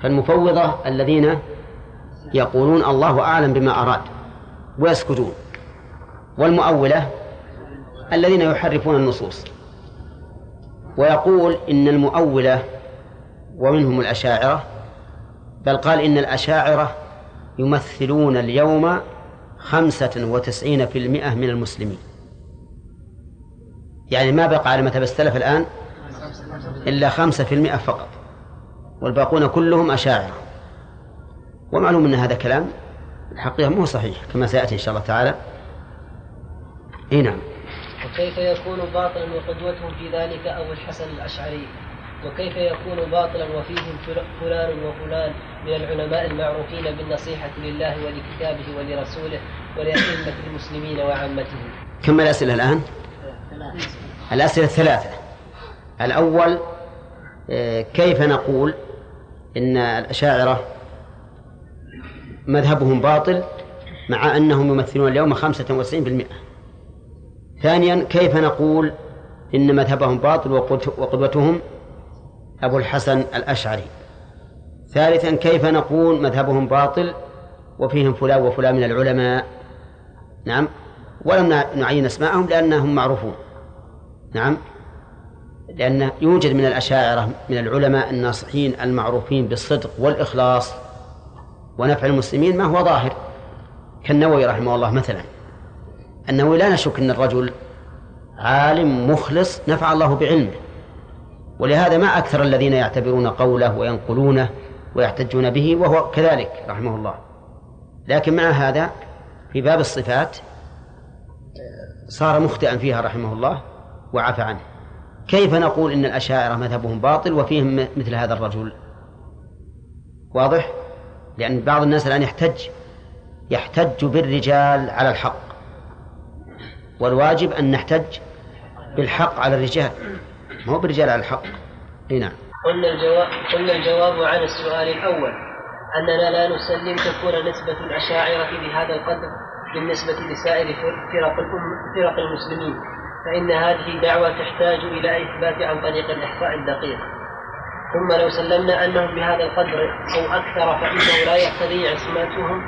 فالمفوضة الذين يقولون الله أعلم بما أراد ويسكتون. والمؤولة الذين يحرفون النصوص. ويقول إن المؤولة ومنهم الأشاعرة بل قال إن الأشاعرة يمثلون اليوم خمسة وتسعين في المئة من المسلمين. يعني ما بقى على مذهب السلف الآن؟ إلا خمسة في المئة فقط. والباقون كلهم أشاعرة. ومعلوم أن هذا كلام الحقيقة مو صحيح كما سيأتي إن شاء الله تعالى. إيه نعم. وكيف يكون باطلا وقدوتهم في ذلك أبو الحسن الأشعري؟ وكيف يكون باطلا وفيهم فلان وفلان من العلماء المعروفين بالنصيحة لله ولكتابه ولرسوله ولأئمة المسلمين وعامتهم كم الأسئلة الآن؟ الأسئلة الثلاثة. الأول آه، كيف نقول إن الأشاعرة مذهبهم باطل مع أنهم يمثلون اليوم خمسة وتسعين بالمئة. ثانيا كيف نقول إن مذهبهم باطل وقدوتهم أبو الحسن الأشعري؟ ثالثا كيف نقول مذهبهم باطل وفيهم فلان وفلان من العلماء؟ نعم. ولم نعين أسماءهم لأنهم معروفون. نعم. لأن يوجد من الأشاعرة من العلماء الناصحين المعروفين بالصدق والإخلاص ونفع المسلمين ما هو ظاهر. كالنووي رحمه الله مثلا. النووي لا نشك أن الرجل عالم مخلص نفع الله بعلمه. ولهذا ما أكثر الذين يعتبرون قوله وينقلونه ويحتجون به وهو كذلك رحمه الله. لكن مع هذا في باب الصفات صار مخطئا فيها رحمه الله وعفى عنه. كيف نقول إن الأشاعرة مذهبهم باطل وفيهم مثل هذا الرجل؟ واضح؟ لأن بعض الناس الآن يحتج يحتج بالرجال على الحق. والواجب أن نحتج بالحق على الرجال ما هو بالرجال على الحق؟ إي نعم. قلنا الجواب قلنا الجواب عن السؤال الأول أننا لا نسلم تكون نسبة الأشاعرة بهذا القدر بالنسبة لسائر فرق فرق المسلمين. فإن هذه دعوة تحتاج إلى إثبات عن طريق الإحصاء الدقيق. ثم لو سلمنا أنهم بهذا القدر أو أكثر فإنه لا يقتضي عصمتهم.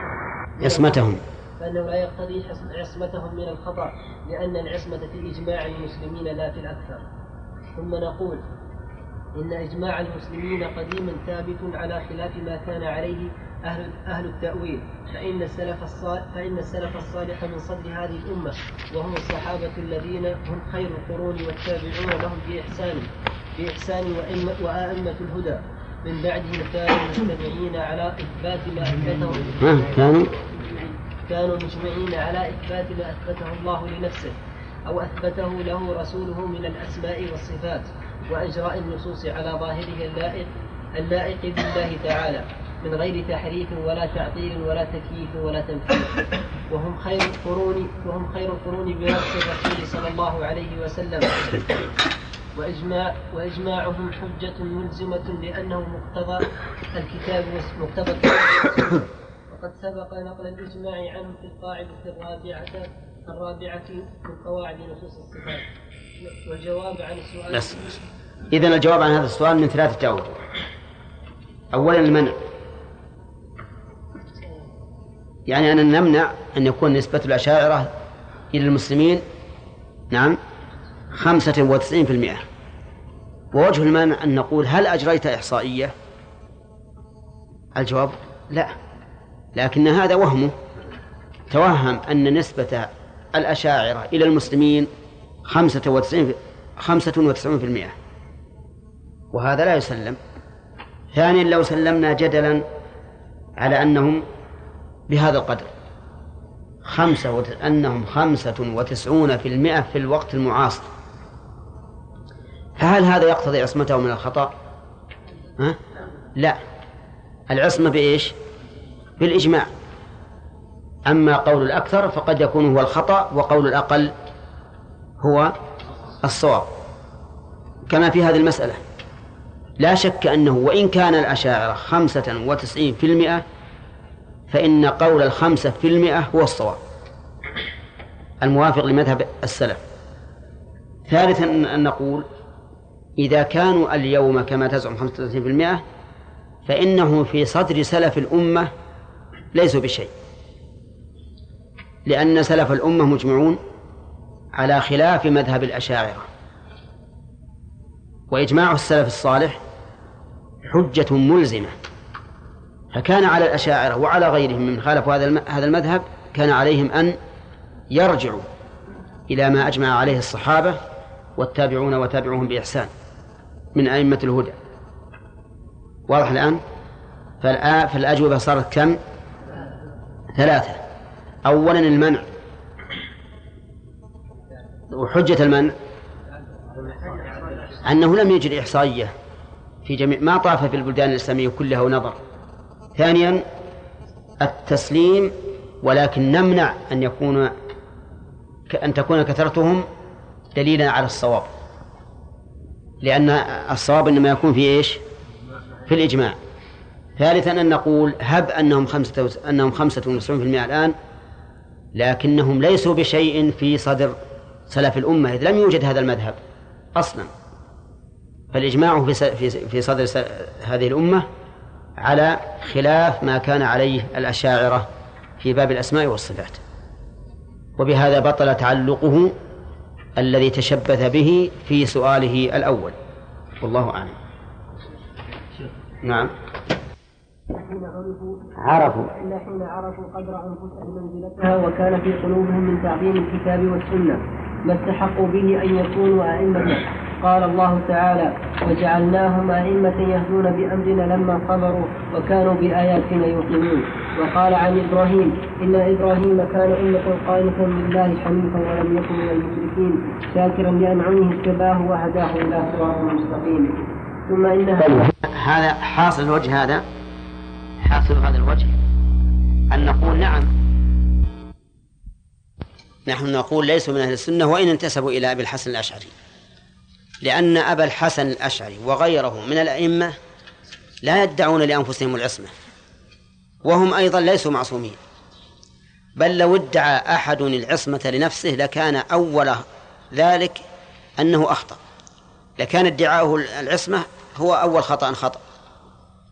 عصمتهم. فإنه لا يقتضي عصمتهم من الخطأ لأن العصمة في إجماع المسلمين لا في الأكثر. ثم نقول إن إجماع المسلمين قديما ثابت على خلاف ما كان عليه أهل أهل التأويل. فإن السلف الصالح فإن السلف الصالح من صدر هذه الأمة وهم الصحابة الذين هم خير القرون والتابعون لهم بإحسان بإحسان وأئمة الهدى. من بعدهم كانوا مجتمعين على إثبات ما أثبته كانوا؟ كانوا مجمعين على إثبات ما أثبته الله لنفسه أو أثبته له رسوله من الأسماء والصفات وأجراء النصوص على ظاهره اللائق اللائق بالله تعالى. من غير تحريف ولا تعطيل ولا تكييف ولا تمثيل وهم خير القرون وهم خير القرون بنص الرسول صلى الله عليه وسلم. وإجماع وإجماعهم حجة ملزمة لأنه مقتضى الكتاب مقتضى الكتاب. وقد سبق نقل الإجماع عنه في القاعدة الرابعة الرابعة من قواعد نصوص الصفات. والجواب عن السؤال إذن الجواب عن هذا السؤال من ثلاثة أوجه أولا المنع. يعني أن نمنع أن يكون نسبة الأشاعرة إلى المسلمين نعم خمسة وتسعين في المئة. ووجه المانع أن نقول هل أجريت إحصائية؟ الجواب لا. لكن هذا وهمه توهم أن نسبة الأشاعرة إلى المسلمين خمسة وتسعين خمسة وتسعون في المئة. وهذا لا يسلم. ثانيا لو سلمنا جدلا على أنهم بهذا القدر خمسة وت... أنهم خمسة وتسعون في المئة في الوقت المعاصر فهل هذا يقتضي عصمته من الخطأ؟ ها؟ لا العصمة بإيش؟ بالإجماع أما قول الأكثر فقد يكون هو الخطأ وقول الأقل هو الصواب كما في هذه المسألة لا شك أنه وإن كان الأشاعرة خمسة وتسعين في المئة فإن قول الخمسة في المئة هو الصواب. الموافق لمذهب السلف. ثالثا أن نقول إذا كانوا اليوم كما تزعم خمسة وتسعين في المئة فإنه في صدر سلف الأمة ليسوا بشيء. لأن سلف الأمة مجمعون على خلاف مذهب الأشاعرة. وإجماع السلف الصالح حجة ملزمة. فكان على الأشاعرة وعلى غيرهم من خالفوا هذا هذا المذهب كان عليهم أن يرجعوا إلى ما أجمع عليه الصحابة والتابعون وتابعوهم بإحسان من أئمة الهدى. واضح الآن؟ فالأجوبة صارت كم؟ ثلاثة. أولا المنع. وحجة المنع. أنه لم يجد إحصائية في جميع ما طاف في البلدان الإسلامية كلها ونظر. ثانيا التسليم ولكن نمنع أن يكون أن تكون كثرتهم دليلا على الصواب. لأن الصواب إنما يكون في إيش؟ في الإجماع. ثالثا أن نقول هب أنهم خمسة أنهم خمسة وتسعون في المئة الآن لكنهم ليسوا بشيء في صدر سلف الأمة إذ لم يوجد هذا المذهب أصلا. فالإجماع في في صدر هذه الأمة على خلاف ما كان عليه الأشاعرة في باب الأسماء والصفات. وبهذا بطل تعلقه الذي تشبث به في سؤاله الأول. والله أعلم. نعم. عرفوا إلا حين عرفوا قدر أنفسهم منزلتها وكان في قلوبهم من تعظيم الكتاب والسنة ما استحقوا به أن يكونوا أئمة. قال الله تعالى وجعلناهم أئمة يهدون بأمرنا لما صبروا وكانوا بآياتنا يوقنون. وقال عن إبراهيم إن إبراهيم كان أمة قانتا لله حنيفا ولم يكن من المشركين شاكرا لأنعمه اجتباه وهداه إلى صراط مستقيم. ثم إن هذا حاصل الوجه هذا؟ حاصل هذا الوجه؟ أن نقول نعم. نحن نقول ليسوا من أهل السنة وإن انتسبوا إلى أبي الحسن الأشعري. لأن أبا الحسن الأشعري وغيره من الأئمة لا يدعون لأنفسهم العصمة. وهم أيضا ليسوا معصومين. بل لو ادعى أحد العصمة لنفسه لكان أول ذلك أنه أخطأ. لكان ادعاؤه العصمة هو أول خطأ خطأ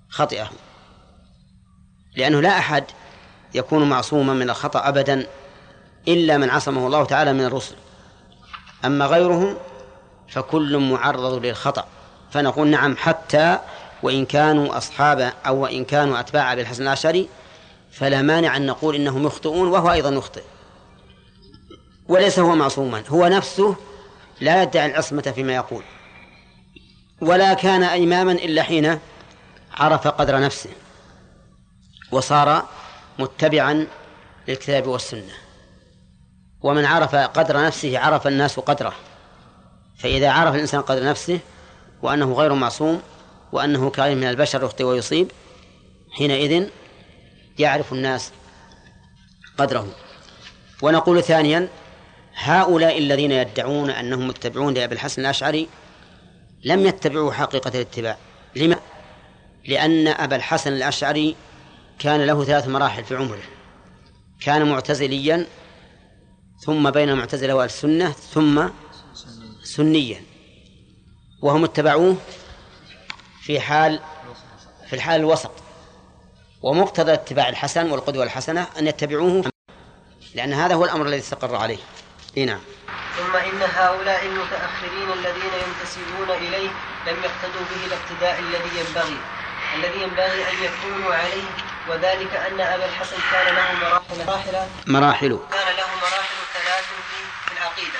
خطئه. لأنه لا أحد يكون معصوما من الخطأ أبدا إلا من عصمه الله تعالى من الرسل. أما غيرهم فكل معرض للخطأ. فنقول نعم حتى وإن كانوا أصحاب أو وإن كانوا أتباع أبي الحسن الأشعري فلا مانع أن نقول إنهم يخطئون وهو أيضا يخطئ. وليس هو معصوما هو نفسه لا يدعي العصمة فيما يقول. ولا كان إماما إلا حين عرف قدر نفسه. وصار متبعا للكتاب والسنة. ومن عرف قدر نفسه عرف الناس قدره. فإذا عرف الإنسان قدر نفسه وأنه غير معصوم وأنه كائن من البشر يخطئ ويصيب حينئذ يعرف الناس قدره. ونقول ثانيا هؤلاء الذين يدعون أنهم متبعون لأبي الحسن الأشعري لم يتبعوا حقيقة الاتباع. لما؟ لأن أبا الحسن الأشعري كان له ثلاث مراحل في عمره. كان معتزليا ثم بين المعتزلة والسنة ثم سنيا. وهم اتبعوه في حال في الحال الوسط. ومقتضى اتباع الحسن والقدوة الحسنة أن يتبعوه لأن هذا هو الأمر الذي استقر عليه. إيه نعم. ثم إن هؤلاء المتأخرين الذين ينتسبون إليه لم يقتدوا به الاقتداء الذي ينبغي. الذي ينبغي أن يكونوا عليه وذلك أن أبا الحسن كان له مراحل مراحل مراحل. كان له مراحل ثلاث في العقيدة.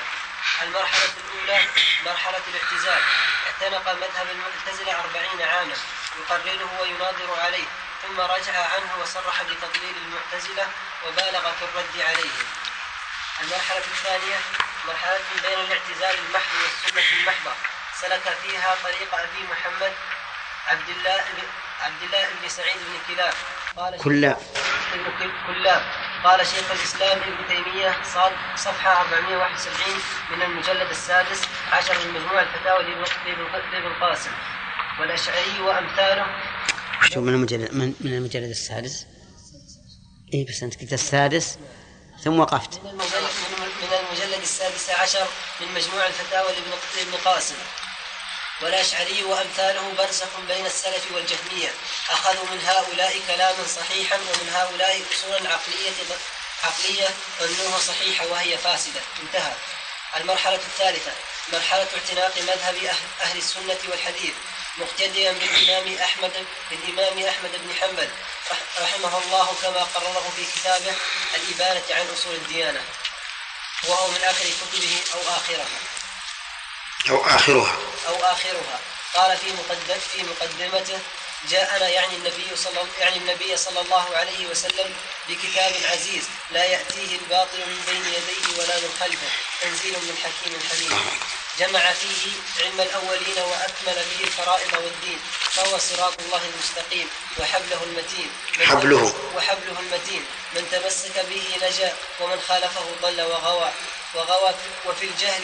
المرحلة الأولى مرحلة الاعتزال. اعتنق مذهب المعتزلة أربعين عاما يقرره ويناظر عليه ثم رجع عنه وصرح بتضليل المعتزلة وبالغ في الرد عليهم المرحلة الثانية مرحلة بين الاعتزال المحض والسنة المحضة. سلك فيها طريق أبي محمد عبد الله عبد الله بن سعيد بن كلاب. قال كلاب. كلاب. قال شيخ الإسلام ابن تيمية صاد صفحة 471 من المجلد السادس عشر من مجموع الفتاوى لابن القاسم. والأشعري وأمثاله. شوف من المجلد من, من المجلد السادس؟ اي بس أنت قلت السادس ثم وقفت. من المجلد, من المجلد السادس عشر من مجموع الفتاوى لابن قاسم. والأشعري وأمثاله برزخ بين السلف والجهمية. أخذوا من هؤلاء كلاما صحيحا ومن هؤلاء أصولا عقلية عقلية ظنوها صحيحة وهي فاسدة. انتهى. المرحلة الثالثة. مرحلة اعتناق مذهب أهل السنة والحديث. مقتديا بالإمام أحمد بالإمام أحمد بن حنبل. رحمه الله كما قرره في كتابه الإبانة عن أصول الديانة. وهو من آخر كتبه أو آخرها أو آخرها. أو آخرها. قال في مقدم في مقدمته جاءنا يعني النبي صلى يعني النبي صلى الله عليه وسلم بكتاب عزيز لا يأتيه الباطل من بين يديه ولا من خلفه. تنزيل من حكيم حميد. جمع فيه علم الأولين وأكمل به الفرائض والدين فهو صراط الله المستقيم وحبله المتين. حبله. وحبله المتين. من تمسك به نجا ومن خالفه ضل وغوى. وغوى وفي الجهل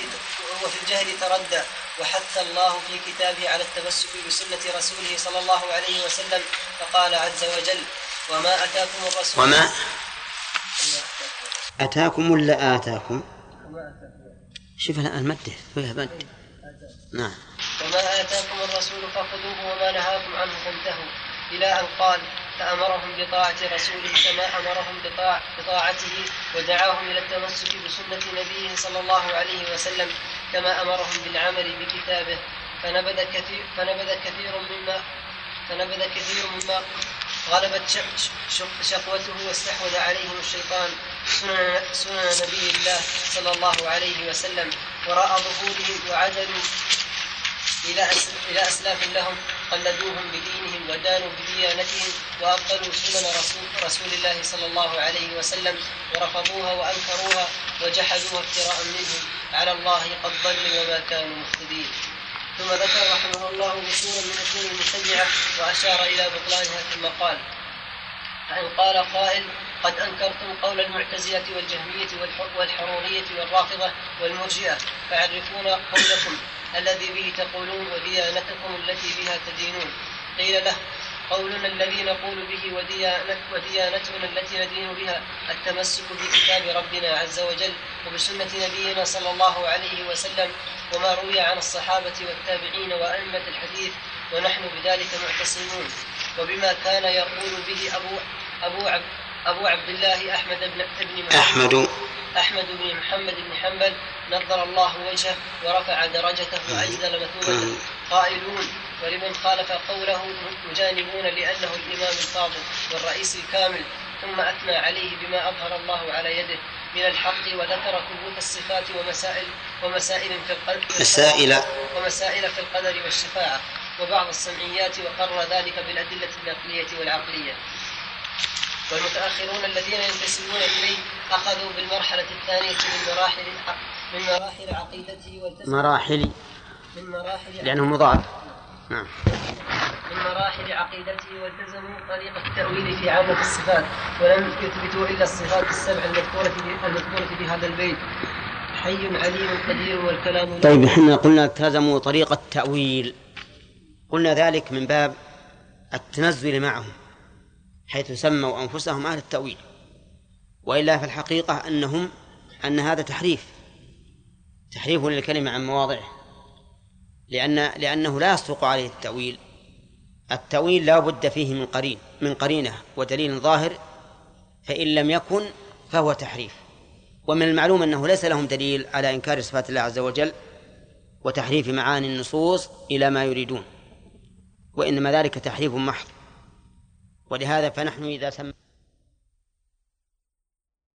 وفي الجهل تردى وحث الله في كتابه على التمسك بسنة رسوله صلى الله عليه وسلم فقال عز وجل وما أتاكم الرسول وما أتاكم ولا آتاكم. شوف المدة فيها مد نعم. وما آتاكم الرسول فخذوه وما نهاكم عنه فانتهوا. إلى أن قال فأمرهم بطاعة رسوله كما أمرهم بطاعته ودعاهم إلى التمسك بسنة نبيه صلى الله عليه وسلم كما أمرهم بالعمل بكتابه. فنبذ كثير فنبذ كثير مما فنبذ كثير مما غلبت شقوته واستحوذ عليهم الشيطان. سنن, سنن نبي الله صلى الله عليه وسلم. وراء ظهورهم وعدلوا إلى أسلاف لهم. قلدوهم بدينهم ودانوا بديانتهم وأبطلوا سنن رسول, رسول الله صلى الله عليه وسلم ورفضوها وأنكروها وجحدوها افتراء منهم. على الله قد ضلوا وما كانوا مهتدين ثم ذكر رحمه الله وصولا من أصول المشيعة وأشار إلى بطلانها ثم قال فإن قال قائل قد أنكرتم قول المعتزلة والجهمية والحرورية والرافضة والمرجئة فعرفونا قولكم. الذي به تقولون وديانتكم التي بها تدينون. قيل له قولنا الذي نقول به وديانتنا التي ندين بها التمسك بكتاب ربنا عز وجل وبسنة نبينا صلى الله عليه وسلم وما روي عن الصحابة والتابعين وأئمة الحديث ونحن بذلك معتصمون. وبما كان يقول به أبو أبو عبد أبو عبد الله أحمد بن ابن محمد. أحمد. أحمد بن محمد بن حنبل نظر الله وجهه ورفع درجته وأجزل مثوبته قائلون ولمن خالف قوله مجانبون لأنه الإمام الفاضل والرئيس الكامل ثم أثنى عليه بما أظهر الله على يده من الحق وذكر ثبوت الصفات ومسائل ومسائل في القدر مسائل. ومسائل في القدر والشفاعة وبعض السمعيات وقرر ذلك بالأدلة النقلية والعقلية. والمتأخرون الذين ينتسبون إليه أخذوا بالمرحلة الثانية من مراحل من مراحل عقيدته والتزموا مراحل. من مراحل لأنه مضاف نعم. من مراحل عقيدته والتزموا طريق التأويل في عامة الصفات ولم يثبتوا إلا الصفات السبع المذكورة المذكورة في هذا البيت. حي عليم قدير والكلام طيب إحنا قلنا التزموا طريق التأويل. قلنا ذلك من باب التنزل معهم. حيث سموا أنفسهم أهل التأويل. وإلا في الحقيقة أنهم أن هذا تحريف تحريف للكلمة عن مواضعه لأن لأنه لا يصدق عليه التأويل. التأويل لا بد فيه من قرين من قرينة ودليل ظاهر فإن لم يكن فهو تحريف. ومن المعلوم أنه ليس لهم دليل على إنكار صفات الله عز وجل وتحريف معاني النصوص إلى ما يريدون وإنما ذلك تحريف محض. ولهذا فنحن إذا سمى